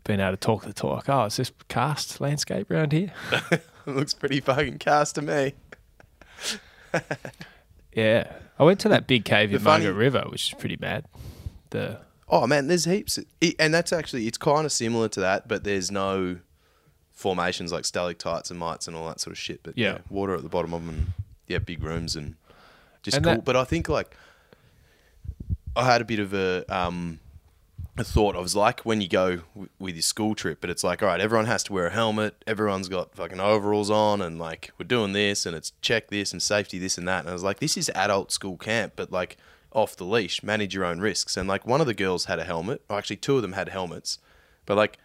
been able to talk the talk. Oh, is this karst landscape around here? it looks pretty fucking karst to me. Yeah, I went to that big cave The in funny- Margaret River, which is pretty mad. The Oh man, there's heaps, it, and that's actually it's kind of similar to that, but there's no formations like stalactites and mites and all that sort of shit. But yeah, Yeah. water at the bottom of them, and yeah, big rooms and just And cool. that- but I think like I had a bit of a um a thought. I was like when you go w- with your school trip, but it's like all right, everyone has to wear a helmet. Everyone's got fucking overalls on, and like we're doing this, and it's check this and safety this and that. And I was like, this is adult school camp, but like off the leash, manage your own risks. And like one of the girls had a helmet, or actually two of them had helmets, but like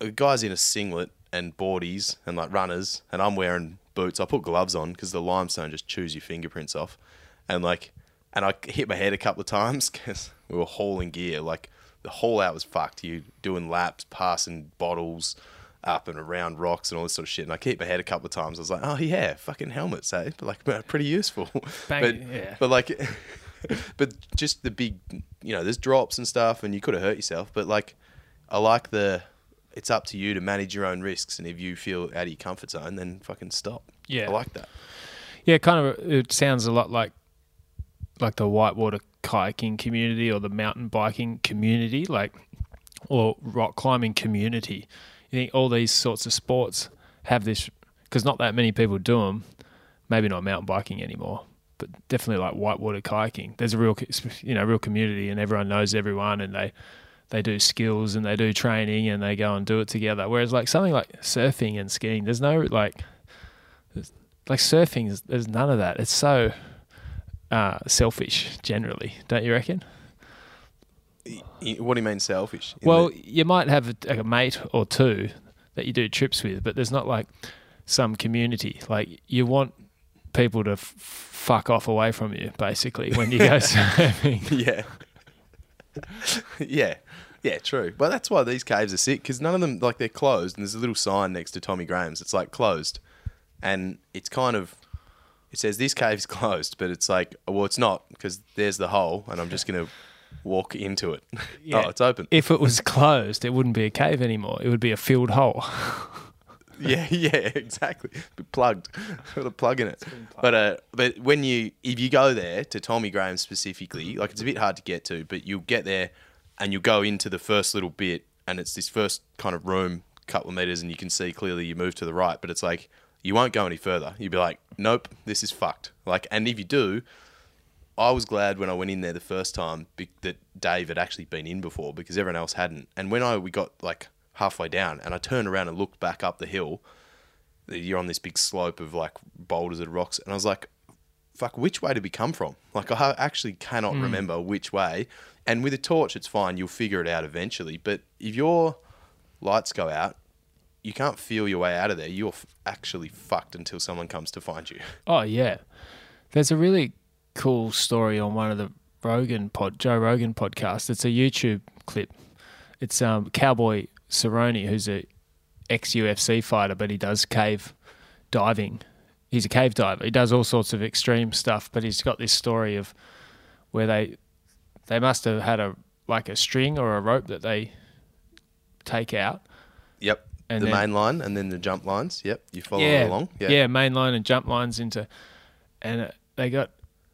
a guy's in a singlet and boardies and like runners, and I'm wearing boots. I put gloves on because the limestone just chews your fingerprints off, and like, and I hit my head a couple of times because we were hauling gear. Like the whole out was fucked. You doing laps, passing bottles up and around rocks and all this sort of shit. And I keep my head a couple of times. I was like, oh yeah, fucking helmets, eh? But like pretty useful. Bang, but yeah. but like, but just the big, you know, there's drops and stuff, and you could have hurt yourself. But like, I like the. It's up to you to manage your own risks, and if you feel out of your comfort zone, then fucking stop. Yeah. I like that. yeah, kind of. It sounds a lot like like the whitewater kayaking community or the mountain biking community, like or rock climbing community. You think all these sorts of sports have this because not that many people do them. Maybe not mountain biking anymore, but definitely like whitewater kayaking. There's a real, you know, real community, and everyone knows everyone, and they they do skills and they do training and they go and do it together. Whereas like something like surfing and skiing, there's no like, like surfing. There's none of that. It's so uh, selfish generally, don't you reckon? What do you mean selfish? Well, that- you might have a, a mate or two that you do trips with, but there's not like some community. Like you want people to f- fuck off away from you, basically, when you go surfing. yeah, yeah, yeah, true. But that's why these caves are sick because none of them like they're closed, and there's a little sign next to Tommy Graham's. It's like closed, and it's kind of it says this cave's closed, but it's like well, it's not because there's the hole, and I'm just gonna walk into it. Yeah. Oh, it's open. If it was closed, it wouldn't be a cave anymore. It would be a filled hole. yeah, yeah, exactly. Be plugged. Got a plug in it. But uh, but when you if you go there to Tommy Graham specifically, like it's a bit hard to get to, but you'll get there and you'll go into the first little bit, and it's this first kind of room, couple of meters, and you can see clearly you move to the right, but it's like you won't go any further. You'd be like, nope, this is fucked. Like, and if you do. I was glad when I went in there the first time be- that Dave had actually been in before because everyone else hadn't. And when I we got like halfway down and I turned around and looked back up the hill, you're on this big slope of like boulders and rocks, and I was like, "Fuck, which way did we come from?" Like I actually cannot hmm. remember which way. And with a torch, it's fine; you'll figure it out eventually. But if your lights go out, you can't feel your way out of there. You're f- actually fucked until someone comes to find you. Oh yeah, there's a really cool story on one of the Rogan pod, Joe Rogan podcast. It's a YouTube clip. It's um Cowboy Cerrone, who's a ex UFC fighter, but he does cave diving. He's a cave diver. He does all sorts of extreme stuff, but he's got this story of where they they must have had a like a string or a rope that they take out Yep. And the then- main line and then the jump lines. Yep. You follow yeah, along. Yeah. yeah, main line and jump lines into, and uh, they got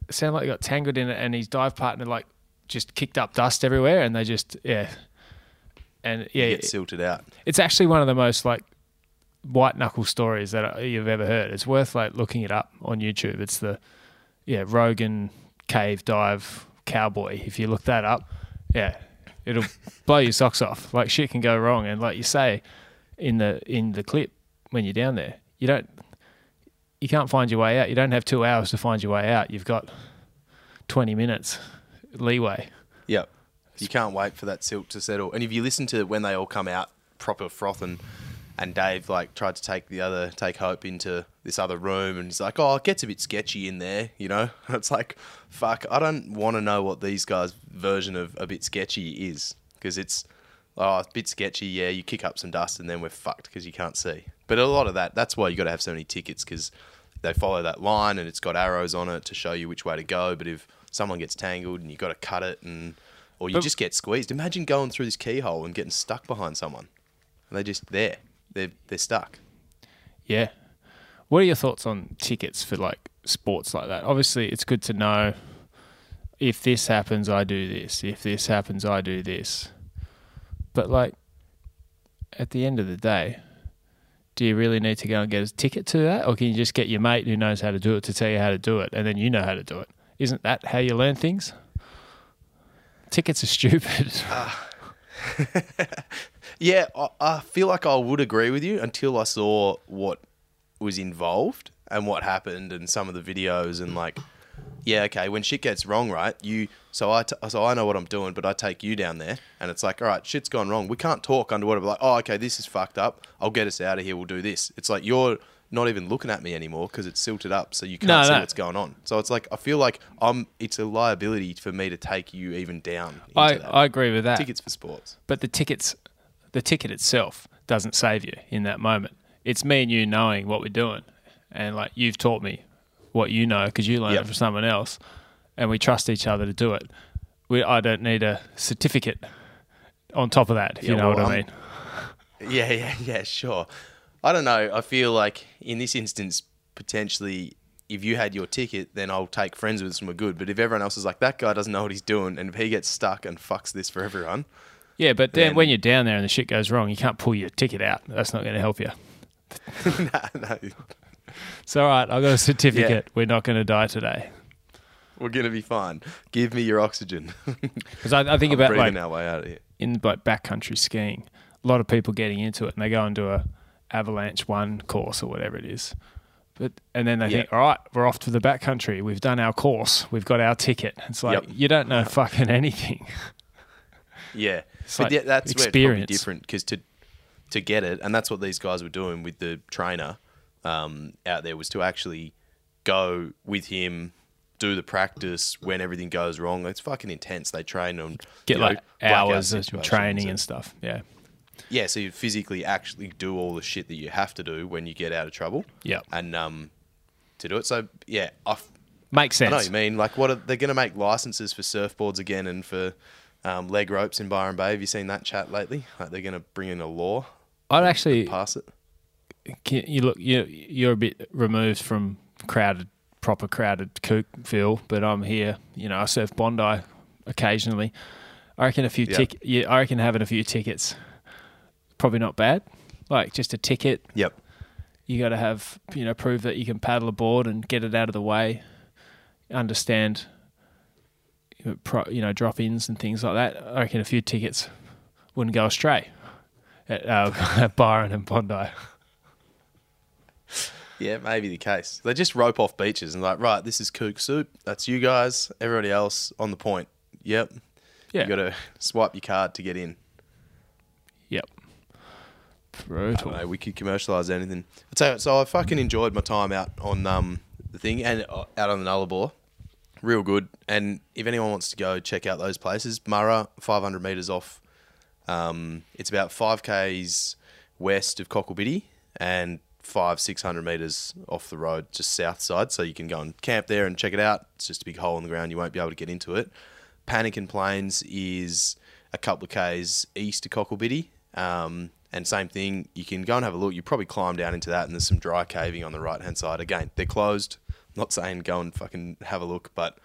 it sounded like they got tangled in it, and his dive partner like just kicked up dust everywhere, and they just yeah, and yeah, Get silted out. it's actually one of the most like white knuckle stories that you've ever heard. It's worth like looking it up on YouTube. It's the yeah Rogan cave dive cowboy. If you look that up, yeah, it'll blow your socks off. Like shit can go wrong, and like you say in the in the clip when you're down there, you don't you can't find your way out. You don't have two hours to find your way out. You've got twenty minutes leeway. Yep. You can't wait for that silt to settle. And if you listen to when they all come out proper frothing, and Dave like tried to take the other take Hope into this other room, and he's like, "Oh, it gets a bit sketchy in there," you know. It's like, fuck, I don't want to know what these guys' version of a bit sketchy is because it's oh, it's a bit sketchy. Yeah, you kick up some dust, and then we're fucked because you can't see. But a lot of that, that's why you got to have so many tickets because they follow that line and it's got arrows on it to show you which way to go. But if someone gets tangled and you got to cut it and or you But- just get squeezed. Imagine going through this keyhole and getting stuck behind someone. And they're just there. They're they're stuck. Yeah. What are your thoughts on tickets for like sports like that? Obviously, it's good to know if this happens, I do this. If this happens, I do this. But like at the end of the day, do you really need to go and get a ticket to that, or can you just get your mate who knows how to do it to tell you how to do it, and then you know how to do it? Isn't that how you learn things? Tickets are stupid. Ah. Yeah, I, I feel like I would agree with you until I saw what was involved and what happened and some of the videos and like, yeah, okay, when shit gets wrong, right? You so I t- so I know what I'm doing, but I take you down there and it's like, all right, shit's gone wrong. We can't talk underwater. But like, oh, okay, this is fucked up. I'll get us out of here. We'll do this. It's like you're not even looking at me anymore because it's silted up, so you can't No, see no. what's going on. So it's like I feel like I'm. It's a liability for me to take you even down. Into I, that. I agree with that. tickets for sports. but the tickets the ticket itself doesn't save you in that moment it's me and you knowing what we're doing and like you've taught me what you know because you learned Yep. it from someone else and we trust each other to do it we, i don't need a certificate on top of that if you know well, what i I'm- mean Yeah, yeah, yeah, sure. I don't know. I feel like in this instance, potentially, if you had your ticket, then I'll take friends with us and we're good. But if everyone else is like, that guy doesn't know what he's doing, and if he gets stuck and fucks this for everyone, yeah but then Then- when you're down there and the shit goes wrong you can't pull your ticket out that's not going to help you nah, no, it's all right i've got a certificate we're not going to die today we're going to be fine. Give me your oxygen. because I, I think I'm about like our way out of here. in like backcountry skiing, a lot of people getting into it and they go and do a avalanche one course or whatever it is. But and then they Yeah. think, all right, we're off to the backcountry. We've done our course. We've got our ticket. It's like Yep. you don't know fucking anything. Yeah, It's but like yeah, that's where it's probably experience. different because to to get it, and that's what these guys were doing with the trainer um, out there was to actually go with him, do the practice when everything goes wrong. It's fucking intense. They train on Get you know, like hours of training and- stuff. Yeah. yeah, so you physically actually do all the shit that you have to do when you get out of trouble. Yeah. and um, to do it. So yeah, I, f- Makes I know what sense. you mean. Like, what are, they're going to make licenses for surfboards again and for um, leg ropes in Byron Bay. Have you seen that chat lately? Like, they're going to bring in a law, I'd actually pass it. Can- you look you you're a bit removed from crowded proper crowded Cookville, but I'm here. You know, I surf Bondi occasionally. I reckon a few Yeah. tick. Yeah, I reckon having a few tickets probably not bad. Like just a ticket. Yep. You got to have you know prove that you can paddle a board and get it out of the way. Understand. you know, You know, drop ins and things like that. I reckon a few tickets wouldn't go astray at, uh, at Byron and Bondi. Yeah, maybe the case. They just rope off beaches and like, right, this is kook soup. That's you guys. Everybody else on the point. Yep. Yeah. You got to swipe your card to get in. Yep. Brutal. know. We could commercialize anything. I tell you, so I fucking enjoyed my time out on um the thing and uh, out on the Nullarbor. Real good. And if anyone wants to go check out those places, Murra, 500 meters off. Um, it's about five k's west of Cocklebiddy and five six hundred meters off the road, just south side. So you can go and camp there and check it out. It's just a big hole in the ground. You won't be able to get into it. Pannikin Plains is a couple of k's east of Cocklebiddy. Um, and same thing, you can go and have a look. You probably climb down into that, and there's some dry caving on the right hand side. Again, they're closed. not saying go and fucking have a look, but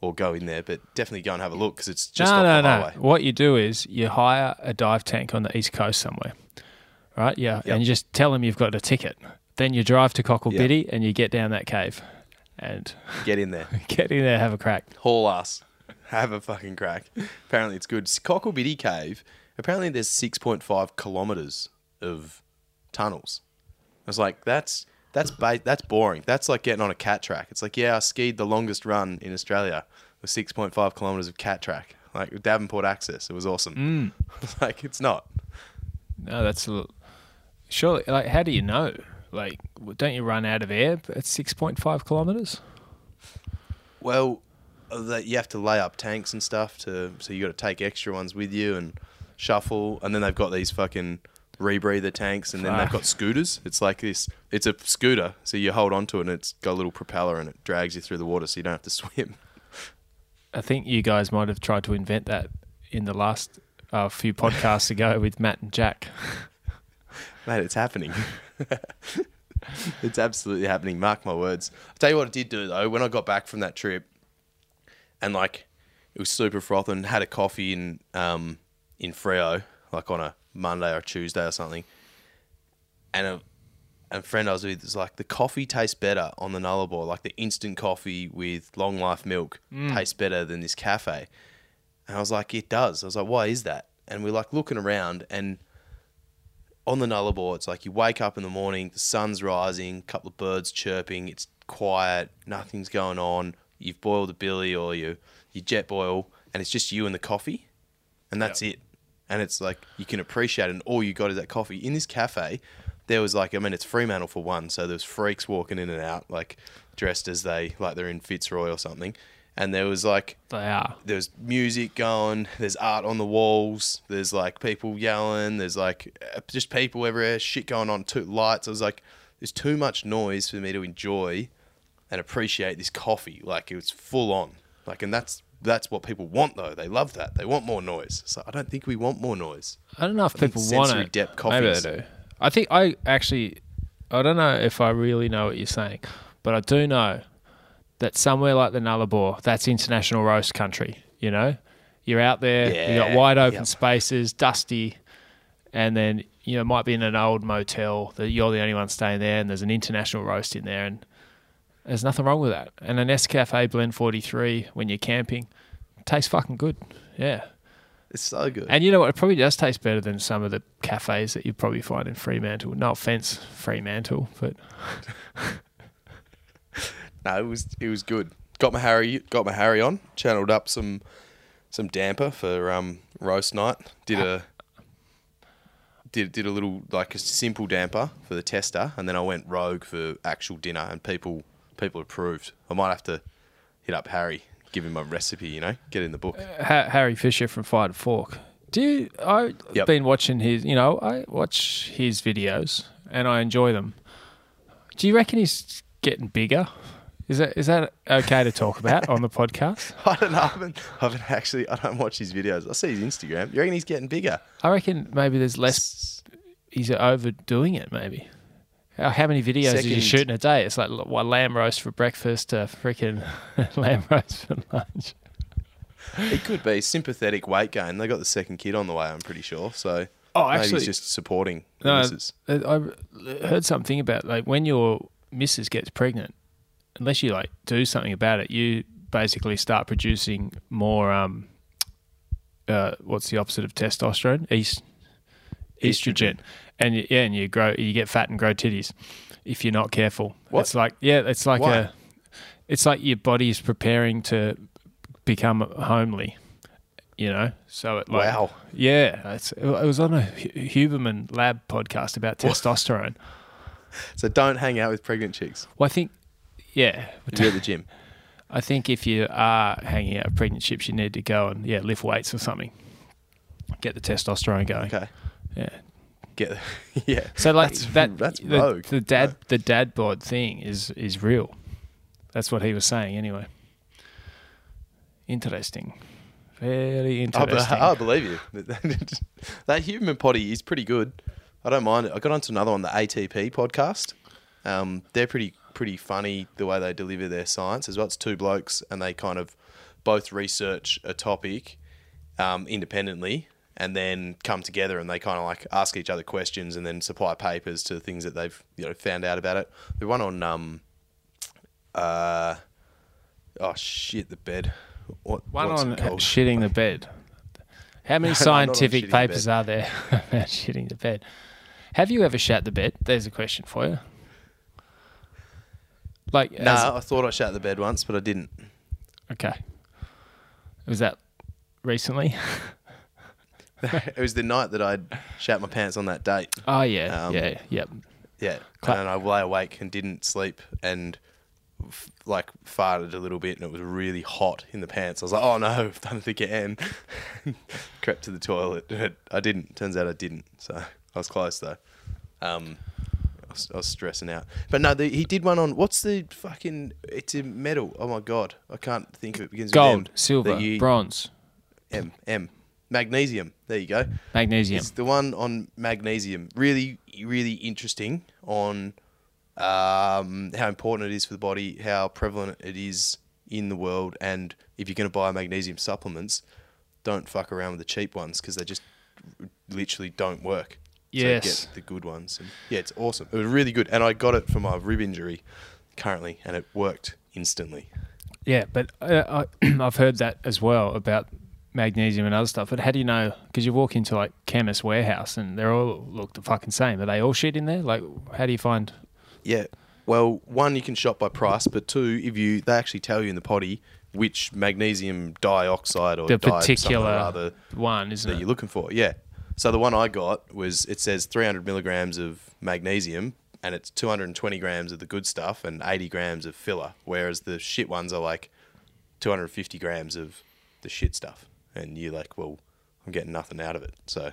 or go in there, but definitely go and have a look because it's just no, off no, the no. highway. What you do is you hire a dive tank on the east coast somewhere, right? Yeah, Yep. and you just tell them you've got a ticket. Then you drive to Cockle Yep. And you get down that cave, and Get in there, get in there, have a crack. haul us, have a fucking crack. Apparently, it's good. Cocklebiddy Cave. Apparently, there's 6.5 kilometers of tunnels. I was like, that's that's ba- that's boring. That's like getting on a cat track. It's like, yeah, I skied the longest run in Australia with 6.5 kilometers of cat track, like Davenport Access. It was awesome. Was mm. like, it's not. No, that's a little, surely. Like, how do you know? Like, don't you run out of air at six point five kilometers? Well, uh, that you have to lay up tanks and stuff to, so you got to take extra ones with you and shuffle, and then they've got these fucking rebreather tanks, and then they've got scooters. It's like this. It's a scooter, so you hold onto it, and it's got a little propeller, and it drags you through the water, so you don't have to swim. I think you guys might have tried to invent that in the last uh, few podcasts ago with Matt and Jack. Mate, it's happening. it's absolutely happening. Mark my words. I'll tell you what I did do though. When I got back from that trip, and like it was super frothing, had a coffee in um in Freo, like on a Monday or Tuesday or something, and a and friend I was with was like the coffee tastes better on the Nullarbor, like the instant coffee with long life milk tastes better than this cafe. And I was like, it does. I was like, why is that? And we're like looking around and on the Nullarbor, it's like you wake up in the morning, the sun's rising, a couple of birds chirping, it's quiet, nothing's going on. You've boiled a billy or you you jet boil, and it's just you and the coffee, and that's it. And it's like you can appreciate it, and all you got is that coffee. In this cafe, there was like I mean, it's Fremantle for one, so there's freaks walking in and out, like dressed as they like they're in Fitzroy or something, and there was like They are. there's music going, there's art on the walls, there's like people yelling, there's like uh, just people everywhere, shit going on, two lights. I was like, there's too much noise for me to enjoy and appreciate this coffee. Like it was full on. Like, and that's that's what people want though. They love that. They want more noise. So I don't think we want more noise. I don't know if think people want it. depth Maybe they do. I think I actually, I don't know if I really know what you're saying, but I do know that somewhere like the Nullarbor, that's international roast country. You know, you're out there, you got wide open yep. spaces, dusty, and then you know might be in an old motel that you're the only one staying there, and there's an international roast in there, and there's nothing wrong with that. And an Nescafe Blend 43 when you're camping tastes fucking good. Yeah. It's so good. And you know what? It probably does taste better than some of the cafes that you probably find in Fremantle. No offense, Fremantle, but No, it was it was good. Got my Harry got my Harry on. Channeled up some some damper for um roast night. Did a did did a little like a simple damper for the tester, and then I went rogue for actual dinner, and people people approved. I might have to hit up Harry, give him a recipe. You know, get in the book. ha- Harry Fisher from Fire to Fork. Do you, I've Yep. been watching his, you know, I watch his videos and I enjoy them. Do you reckon he's getting bigger? Is that is that okay to talk about on the podcast? I don't know. I haven't, I haven't actually. I don't watch his videos. I see his Instagram. You reckon he's getting bigger? I reckon maybe there's less. He's overdoing it. Maybe. How how many videos you Second- shoot in a day? It's like what lamb roast for breakfast uh, to freaking lamb roast for lunch. It could be sympathetic weight gain. They got the second kid on the way. I'm pretty sure. So Oh, maybe he's just supporting the No. I I heard something about like when your missus gets pregnant, unless you like do something about it, you basically start producing more. Um, uh, what's the opposite of testosterone? East, estrogen, and you, yeah, and you grow, you get fat and grow titties if you're not careful. What? It's like yeah, it's like Why? a, it's like your body is preparing to become homely. You know, so it like Wow. yeah, it's, it was on a Hu- Huberman Lab podcast about testosterone. So don't hang out with pregnant chicks. Well, I think, yeah, If you're at the gym. I think if you are hanging out with pregnant chicks, you need to go and yeah lift weights or something, get the testosterone going. Okay. Yeah. Get yeah. So like That's- that, that's the, rogue. the dad, the dad bod thing is is real. That's what he was saying anyway. Interesting, very I, interesting. I believe you. that human potty is pretty good. I don't mind it. I got onto another one, the ATP podcast. Um, they're pretty pretty funny the way they deliver their science as well. It's two blokes and they kind of both research a topic um, independently and then come together and they kind of like ask each other questions and then supply papers to things that they've you know found out about it. The one on um uh oh shit the bed. What One on shitting the bed. How many No, scientific the papers bed. are there about shitting the bed? Have you ever shat the bed? There's a question for you. Like, No, as- I thought I shat the bed once, but I didn't. okay. Was that recently? it was the night that I'd shat my pants on that date. Oh yeah, Um, yeah, yep. Yeah, Cla- and I lay awake and didn't sleep and f- like farted a little bit and it was really hot in the pants. I was like, oh no, I've done it again. Crept to the toilet. I didn't. Turns out I didn't. So I was close though. Um, was, I was stressing out. But no, the, he did one on what's the fucking? It's a metal. Oh my god, I can't think of it. Begins Gold, with M, silver, you- bronze, M M magnesium. There you go. magnesium. It's the one on magnesium. Really, really interesting on um, how important it is for the body, how prevalent it is in the world, and if you're going to buy magnesium supplements, don't fuck around with the cheap ones because they just literally don't work. Yes. So get the good ones. And yeah, it's awesome. It was really good, and I got it for my rib injury currently, and it worked instantly. Yeah, but uh, I, I've heard that as well about magnesium and other stuff. But how do you know? Because you walk into like chemist warehouse and they're all look the fucking same. Are they all shit in there? Like, how do you find? Yeah. Well, one you can shop by price, but two, if you they actually tell you in the potty which magnesium dioxide or The particular other one, isn't that it? you're looking for. Yeah. So the one I got was it says 300 milligrams of magnesium, and it's 220 grams of the good stuff and 80 grams of filler, whereas the shit ones are like 250 grams of the shit stuff, and you're like, well, I'm getting nothing out of it. So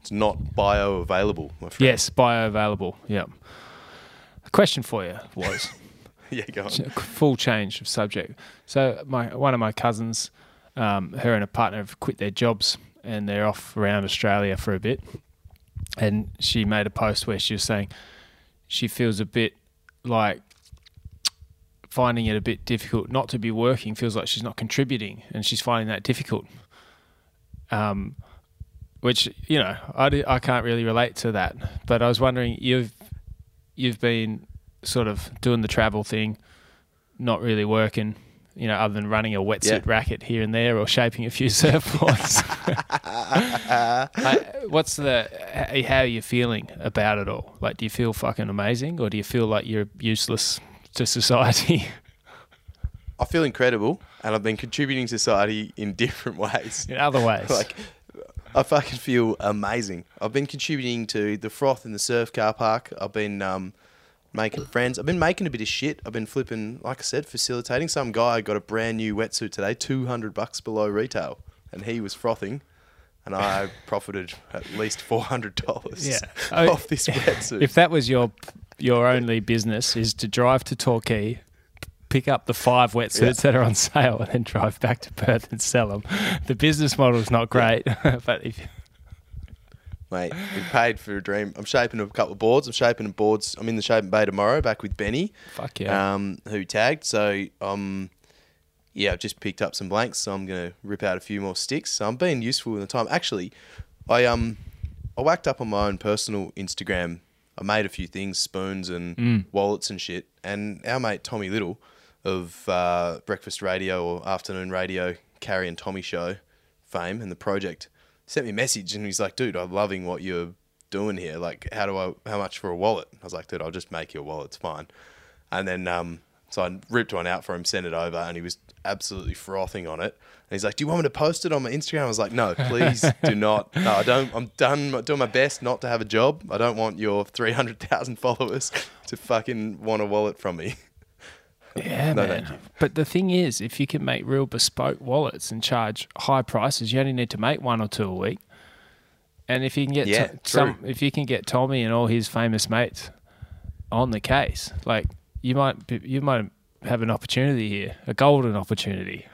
it's not bioavailable, my friend. Yes, bioavailable. Yeah. A question for you was yeah, go on. full change of subject. So my one of my cousins, um, her and a partner have quit their jobs and they're off around Australia for a bit. And she made a post where she was saying she feels a bit like finding it a bit difficult not to be working. Feels like she's not contributing, and she's finding that difficult. Um, which you know I, di- I can't really relate to that, but I was wondering you've you've been sort of doing the travel thing, not really working, you know, other than running a wetsuit Yeah. racket here and there or shaping a few surfboards. Like, what's the how are you feeling about it all? Like, do you feel fucking amazing, or do you feel like you're useless to society? I feel incredible, and I've been contributing to society in different ways. In other ways, like, I fucking feel amazing. I've been contributing to the froth in the surf car park. I've been um, making friends. I've been making a bit of shit. I've been flipping, like I said, facilitating. Some guy got a brand new wetsuit today, two hundred bucks below retail, and he was frothing, and I profited at least four hundred dollars Yeah. Off this oh, wetsuit. if that was your your only business is to drive to Torquay, pick up the five wetsuits Yeah. that are on sale, and then drive back to Perth and sell them, the business model is not great. but if Mate, we paid for a dream. I'm shaping a couple of boards. I'm shaping boards. I'm in the Shaping Bay tomorrow, back with Benny, fuck yeah, um, who tagged. So, um, yeah, I've just picked up some blanks, so I'm gonna rip out a few more sticks. So I'm being useful in the time. Actually, I um, I whacked up on my own personal Instagram. I made a few things, spoons and wallets and shit. And our mate Tommy Little of uh, Breakfast Radio or Afternoon Radio, Carrie and Tommy Show fame and the project sent me a message and he's like, dude, I'm loving what you're doing here. Like, how do I, how much for a wallet? I was like, dude, I'll just make you a wallet. It's fine. And then, um, so I ripped one out for him, sent it over, and he was absolutely frothing on it. And he's like, "Do you want me to post it on my Instagram?" I was like, "No, please do not. No, I don't. I'm done I'm doing my best not to have a job. I don't want your three hundred thousand followers to fucking want a wallet from me." Yeah, No, man. But the thing is, if you can make real bespoke wallets and charge high prices, you only need to make one or two a week. And if you can get Yeah, to- some, if you can get Tommy and all his famous mates on the case, like you might, be, you might have an opportunity here, a golden opportunity.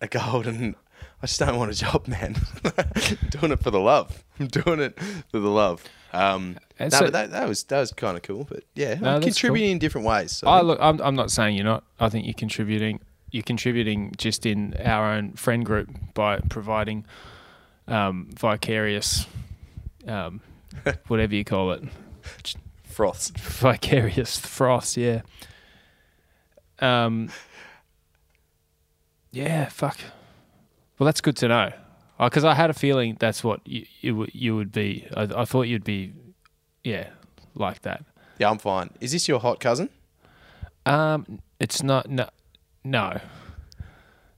a golden. I just don't want a job, man. I'm doing it for the love. I'm doing it for the love. Um, no, so- but that, that was that was kind of cool. But yeah, No, contributing in different ways. So I look, I'm, I'm not saying you're not. I think you're contributing. you're contributing just in our own friend group by providing um, vicarious, um, whatever you call it, Froths. vicarious froths. Yeah. Um. Yeah. Fuck. Well, that's good to know. Because I had a feeling that's what you you, would- you would be. I, I thought you'd be, yeah, like that. Yeah, I'm fine. Is this your hot cousin? Um, it's not. No, no.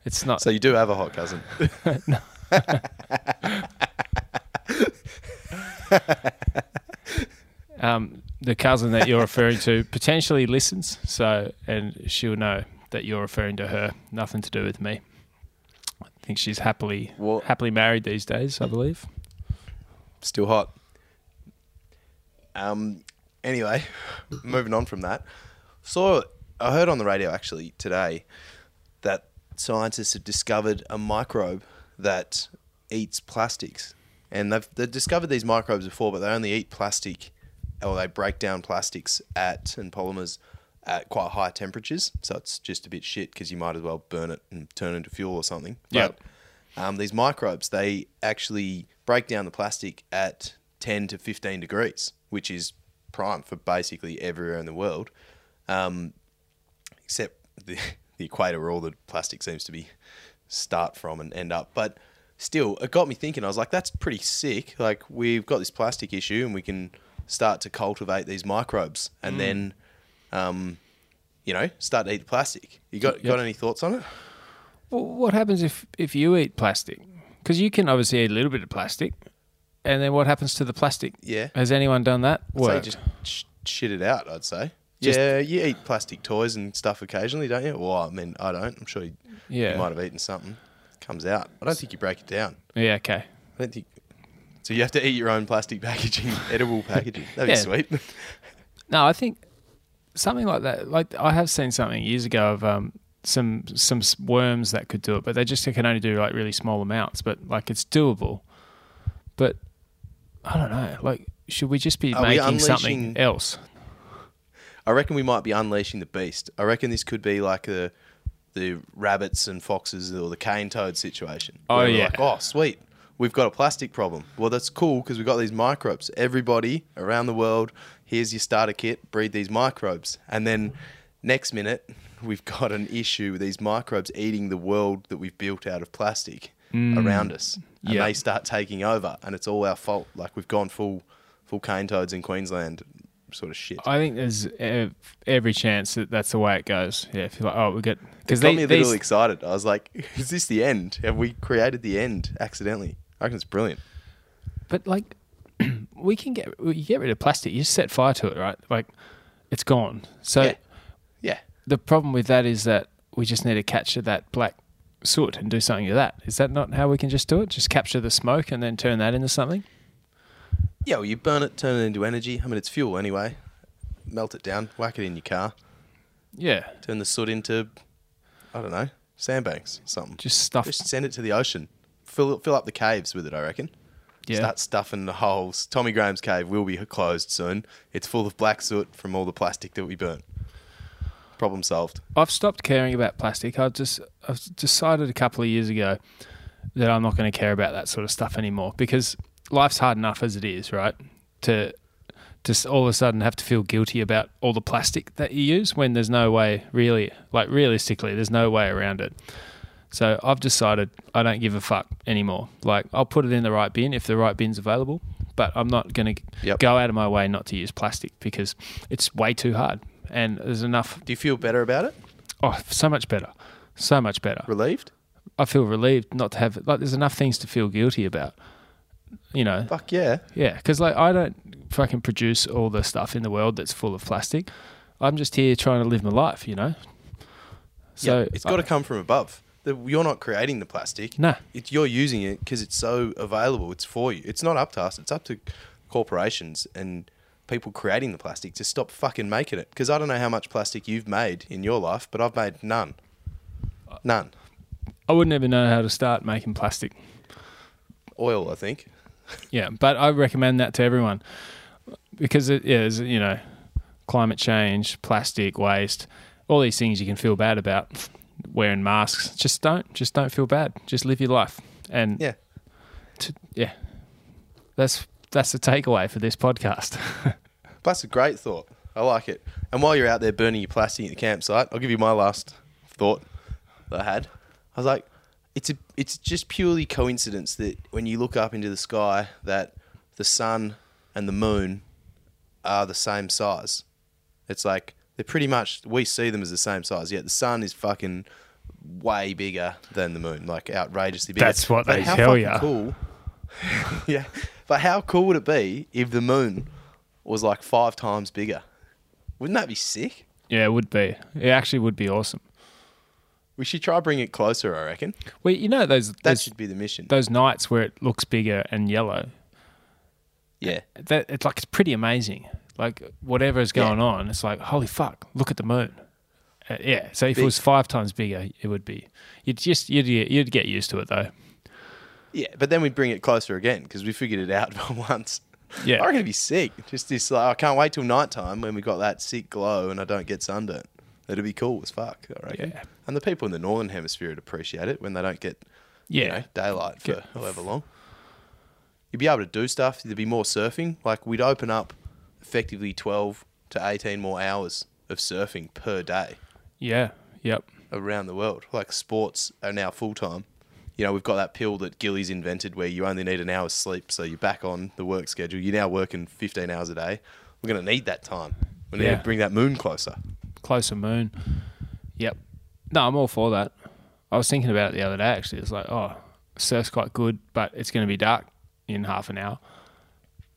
It's not. So you do have a hot cousin. um, the cousin that you're referring to potentially listens, so and she'll know that you're referring to her. Nothing to do with me. I think she's happily Well- happily married these days. I believe. Still hot. Um. Anyway, moving on from that. Saw I heard on the radio actually today that scientists have discovered a microbe that eats plastics, and they've they've discovered these microbes before, but they only eat plastic, or they break down plastics at and polymers at quite high temperatures. So it's just a bit shit because you might as well burn it and turn it into fuel or something. But um, these microbes, they actually break down the plastic at 10 to 15 degrees, which is prime for basically everywhere in the world, um, except the, the equator where all the plastic seems to be start from and end up. But still, it got me thinking. I was like, that's pretty sick. Like, we've got this plastic issue and we can start to cultivate these microbes and then, um, you know, start to eat the plastic. You got, got any thoughts on it? Well, what happens if if you eat plastic? Because you can obviously eat a little bit of plastic, and then what happens to the plastic? Yeah. Has anyone done that? Say just sh- shit it out. I'd say. Just- yeah, you eat plastic toys and stuff occasionally, don't you? Well, I mean, I don't. I'm sure you, Yeah. you might have eaten something. Comes out. I don't think you break it down. yeah. Okay. I don't think. So you have to eat your own plastic packaging, edible packaging. That'd Yeah. be sweet. No, I think something like that. Like I have seen something years ago of um, some some worms that could do it, but they just can only do like really small amounts. But like it's doable. But I don't know. Like, should we just be Are making something else? I reckon we might be unleashing the beast. I reckon this could be like the the rabbits and foxes or the cane toad situation. Oh, yeah. Like, oh, sweet. We've got a plastic problem. Well, that's cool because we've got these microbes. Everybody around the world, here's your starter kit, breed these microbes. And then next minute, we've got an issue with these microbes eating the world that we've built out of plastic mm. around us. And Yeah. they start taking over and it's all our fault. Like we've gone full full cane toads in Queensland sort of shit. I think there's every chance that that's the way it goes. Yeah, if you're like, oh, we get because got me a little these, excited. I was like, "Is this the end? Have we created the end accidentally?" I reckon it's brilliant. but like we can get you get rid of plastic. You just set fire to it, right? Like it's gone. So Yeah. Yeah, the problem with that is that we just need to capture that black soot and do something with that. Is that not how we can just do it? Just capture the smoke and then turn that into something? yeah. Well, you burn it, turn it into energy. I mean, it's fuel anyway. Melt it down, whack it in your car, Yeah, turn the soot into, I don't know, sandbanks, something. just stuff. Just send it to the ocean. Fill fill up the caves with it. I reckon. Yeah, Start stuffing the holes. Tommy Graham's cave will be closed soon. It's full of black soot from all the plastic that we burnt. Problem solved. I've stopped caring about plastic. I've just I've decided a couple of years ago that I'm not going to care about that sort of stuff anymore because life's hard enough as it is, right? To just all of a sudden have to feel guilty about all the plastic that you use when there's no way really like realistically there's no way around it. So I've decided I don't give a fuck anymore. Like I'll put it in the right bin if the right bin's available, but I'm not going to Yep. go out of my way not to use plastic because it's way too hard and there's enough Do you feel better about it? Oh, so much better. So much better. Relieved? I feel relieved not to have like. There's enough things to feel guilty about. You know, Fuck yeah. yeah, because like I don't fucking produce all the stuff in the world that's full of plastic. I'm just here trying to live my life. You know. So yeah, it's got to come from above. The, you're not creating the plastic. No. It, you're using it because it's so available. It's for you. It's not up to us. It's up to corporations and people creating the plastic to stop fucking making it. Because I don't know how much plastic you've made in your life, but I've made none. None. I wouldn't even know how to start making plastic. Oil, I think. Yeah, but I recommend that to everyone because it is, you know, climate change, plastic waste, all these things you can feel bad about. Wearing masks. Just don't. Just don't feel bad. Just live your life. And Yeah. to, yeah, that's that's the takeaway for this podcast. That's a great thought. I like it. And while you're out there burning your plastic at the campsite, I'll give you my last thought that I had. I was like, it's a, it's just purely coincidence that when you look up into the sky, that the sun and the moon are the same size. It's like they're pretty much we see them as the same size. Yet the sun is fucking way bigger than the moon, like outrageously bigger. That's what But they how tell you. Cool. yeah, but how cool would it be if the moon was like five times bigger? Wouldn't that be sick? yeah, it would be. It actually would be awesome. We should try bring it closer. I reckon Well, you know those that those, should be the mission. those nights where it looks bigger and yellow. yeah, That it's like it's pretty amazing. Like whatever is Yeah. going on, it's like holy fuck! Look at the moon. Uh, yeah. So if Big. it was five times bigger, it would be. You'd just you'd get- you'd get used to it though. yeah. But then we'd bring it closer again because we figured it out once. Yeah. I reckon it'd be sick. Just this, like, I can't wait till night time when we got that sick glow and I don't get sunburnt. It'd be cool as fuck. I reckon. Yeah. And the people in the northern hemisphere would appreciate it when they don't get you Yeah. know, daylight for Get- however long. You'd be able to do stuff. There'd be more surfing. Like we'd open up effectively twelve to eighteen more hours of surfing per day Yeah. Yep. around the world. Like sports are now full time. You know, we've got that pill that Gillies invented where you only need an hour's sleep, so you're back on the work schedule. You're now working 15 hours a day. We're going to need that time. We need Yeah. to bring that moon closer. Closer moon. Yep. No, I'm all for that. I was thinking about it the other day actually. It's like, oh, surf's quite good, but it's going to be dark in half an hour.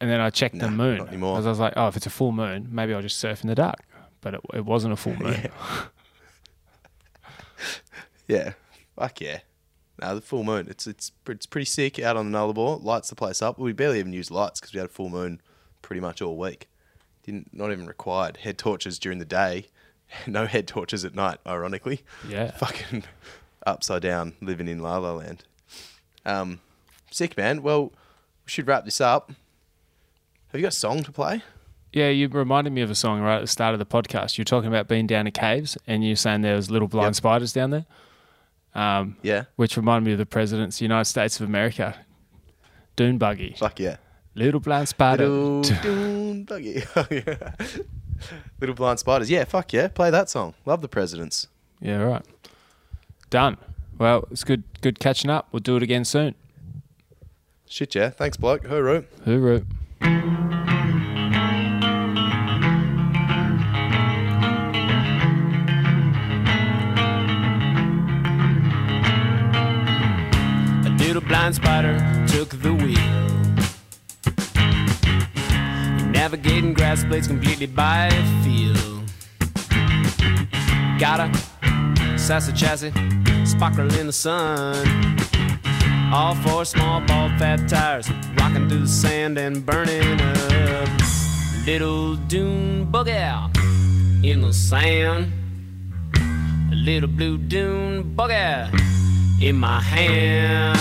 And then I checked Nah, the moon. not anymore. Because I was like, oh, if it's a full moon, maybe I'll just surf in the dark. But it, it wasn't a full moon. Yeah, fuck yeah. No, the full moon. It's it's it's pretty sick out on the Nullarbor. Lights the place up. We barely even used lights because we had a full moon pretty much all week. Didn't not even required head torches during the day. No head torches at night. Ironically, Yeah. fucking upside down living in La La Land. Um, sick man. Well, we should wrap this up. Have you got a song to play? Yeah, you reminded me of a song right at the start of the podcast. You're talking about being down in caves, and you're saying there was little blind Yep. spiders down there, um, Yeah. which reminded me of the Presidents United States of America dune buggy. Fuck yeah. Little blind spider. Little dune buggy. Little blind spiders. Yeah, fuck yeah. Play that song. Love the presidents. Yeah, right. Done. Well, it's good. Good catching up. We'll do it again soon. Shit yeah. Thanks, bloke. Hooroo. Hooroo. Blind spider took the wheel. Navigating grass blades completely by feel. Got a sassy chassis, sparkle in the sun. All four small bald fat tires, rocking through the sand and burning up. Little dune bug out in the sand. A little blue dune bug out in my hand.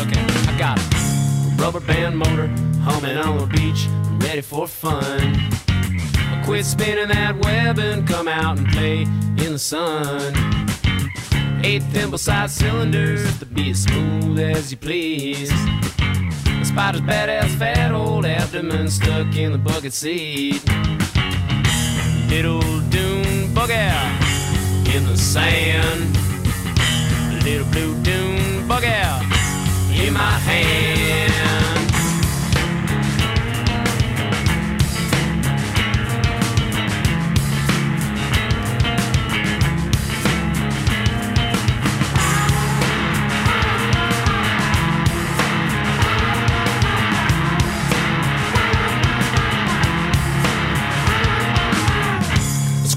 Okay, I got a rubber band motor humming on the beach, ready for fun. Quit spinning that web and come out and play in the sun. Eight thimble sized cylinders to be as smooth as you please. The spider's badass fat old abdomen stuck in the bucket seat. Little dune bug out in the sand. Little blue dune bug out in my hand.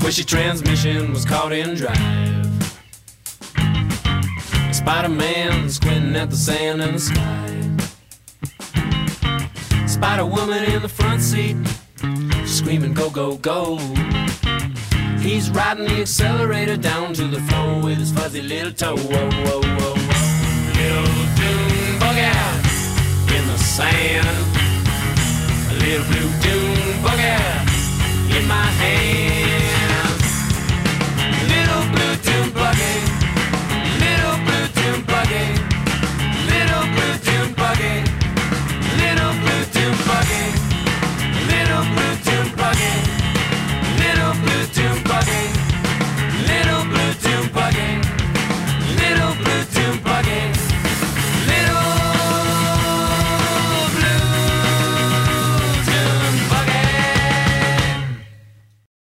The squishy transmission was caught in drive. Spider Man squinting at the sand and the sky. Spider Woman in the front seat, screaming, Go, go, go. He's riding the accelerator down to the floor with his fuzzy little toe. Whoa, whoa, whoa. Little dune bug out in the sand. A little blue dune buggy in my hand.